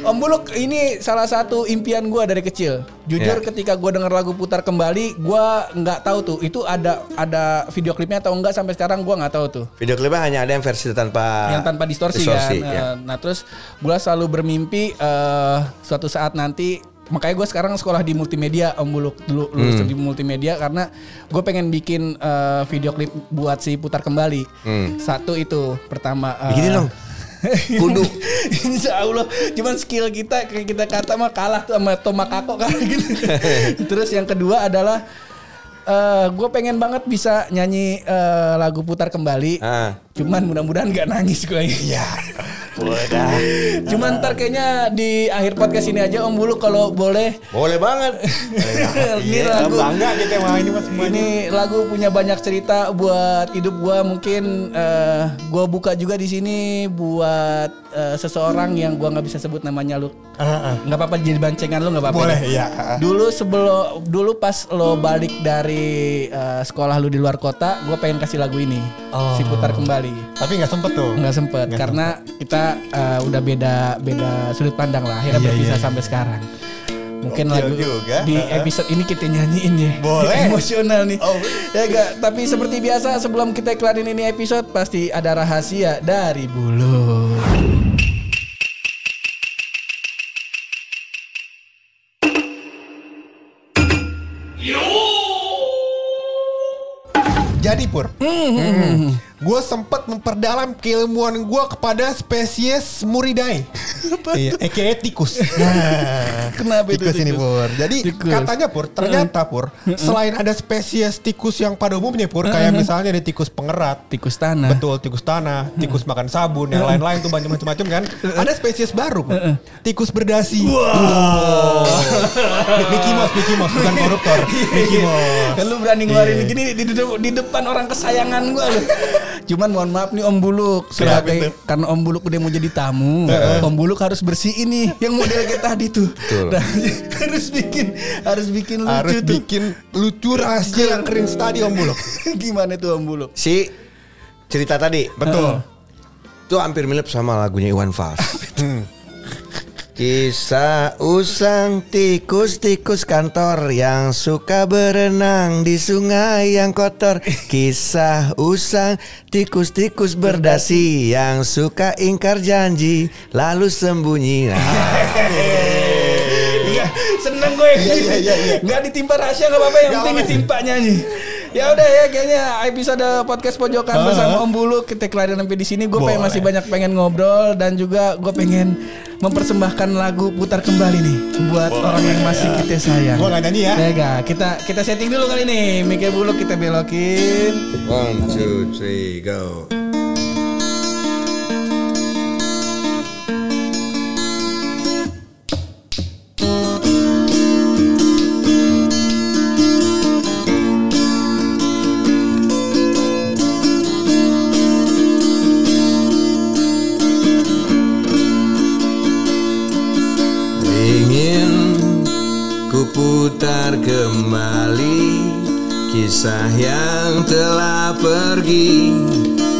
om buluk ini salah satu impian gue dari kecil jujur Ya. ketika gue denger lagu putar kembali gue nggak tahu tuh itu ada ada video klipnya atau enggak sampai sekarang gue nggak tahu tuh Video klipnya hanya ada yang versi tanpa yang tanpa distorsi, kan. ya. Eh, Nah terus gue selalu bermimpi eh suatu saat nanti makanya gue sekarang sekolah di multimedia Om Buluk dulu lulus Hmm. di multimedia karena gue pengen bikin eh, video klip buat si putar kembali. Satu itu pertama. eh, Begini Hmm. dong. *laughs* Kudu. Insya Allah Cuman skill kita Kayak kita kata mah kalah tuh sama Toma Kako kan *laughs* gitu. *laughs* Terus yang kedua adalah eh gue pengen banget bisa nyanyi eh, lagu putar kembali Ah. Cuman mudah-mudahan gak nangis gue Iya Cuman ntar kayaknya di akhir podcast ini aja Om Bulu kalau boleh. Boleh banget. *laughs* Ini lagu bangga kita mah ini mas ini lagu punya banyak cerita buat hidup gua. Mungkin eh, gua buka juga di sini buat eh, seseorang yang gua nggak bisa sebut namanya lu. Nggak apa-apa jadi bancengan lu nggak apa-apa. Boleh, ya? iya. dulu sebelum dulu pas lo balik dari eh, sekolah lu di luar kota gua pengen kasih lagu ini. Si putar kembali. Tapi nggak sempet tuh. nggak sempet karena kita eh, udah beda beda sudut pandang lah. Akhirnya Iya, berpisah iya. sampai sekarang. Mungkin Gokil lagu juga. di episode ini kita nyanyiin ya. Boleh. *laughs* emosional nih. Oh. ya gak tapi seperti biasa sebelum kita kelarin ini episode pasti ada rahasia dari bulu. Jadi pur, gue sempat memperdalam keilmuan gue kepada spesies Muridae, iya, aka tikus. *laughs* Nah, Kenapa itu tikus ini tikus? pur? Jadi Tikus. katanya pur, ternyata pur, selain ada spesies tikus yang pada umumnya pur, kayak misalnya ada tikus pengerat, tikus tanah Betul, tikus tanah, tikus makan sabun, yang lain-lain tuh banyak macam-macam kan. Ada spesies baru, Pur. tikus berdasi. Wow. Mickey Mouse, Mickey Mouse, bukan koruptor. Mickey Mouse. Kan lu berani ngeluarin Iya. gini di, di- di depan orang kesayangan lu. Cuman mohon maaf nih Om Buluk Kenapa sebagai itu? karena Om Buluk udah mau jadi tamu, Om Buluk harus bersih ini yang model kayak tadi tuh. Nah, *laughs* harus bikin harus bikin lucu Harus tuh. bikin lucu rahasia yang keren tadi Om Buluk. *laughs* Gimana tuh Om Buluk? Si cerita tadi. Betul. Itu hampir mirip sama lagunya Iwan Fals. Kisah usang tikus-tikus kantor yang suka berenang di sungai yang kotor. Kisah usang tikus-tikus berdasi yang suka ingkar janji lalu sembunyi. Nah, *laughs* Iya, seneng gue. Nggak ditimpa rahasia nggak apa-apa yang penting ditimpa nyanyi. Ya udah ya kayaknya episode podcast pojokan bersama Om Bulu kita kelarin sampai di sini. Gue pengen masih banyak pengen ngobrol dan juga gue pengen mempersembahkan lagu putar kembali nih buat orang yang masih kita sayang. Gua nggak nyanyi ya. Ya nggak? kita kita setting dulu kali ini. Mike Bulu kita belokin. one, two, three, go. Pergi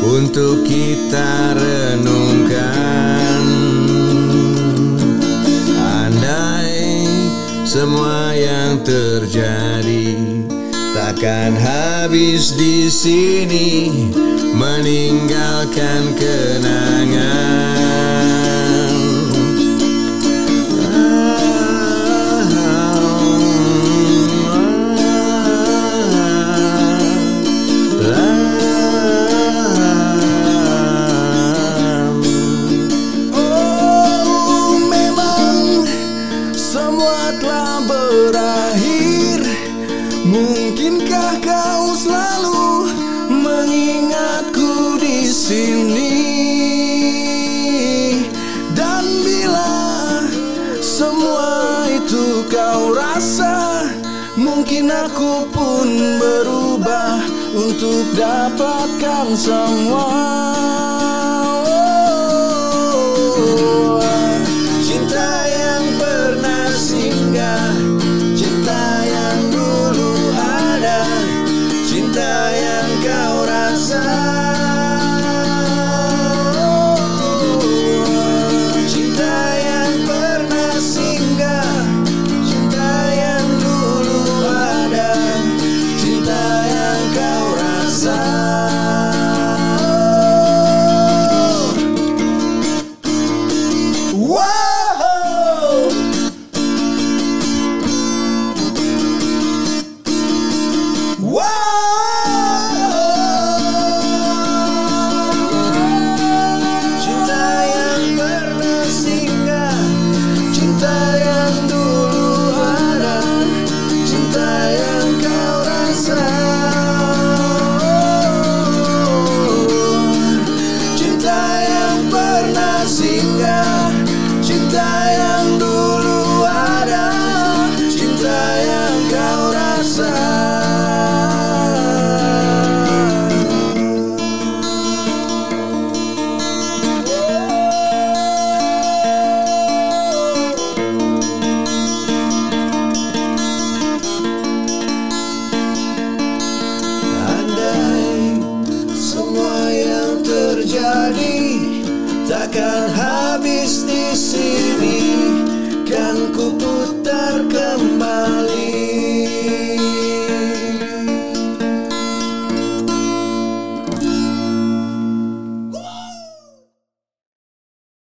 untuk kita renungkan. Andai semua yang terjadi takkan habis di sini meninggalkan kenangan. Mungkin aku pun berubah untuk dapatkan semua.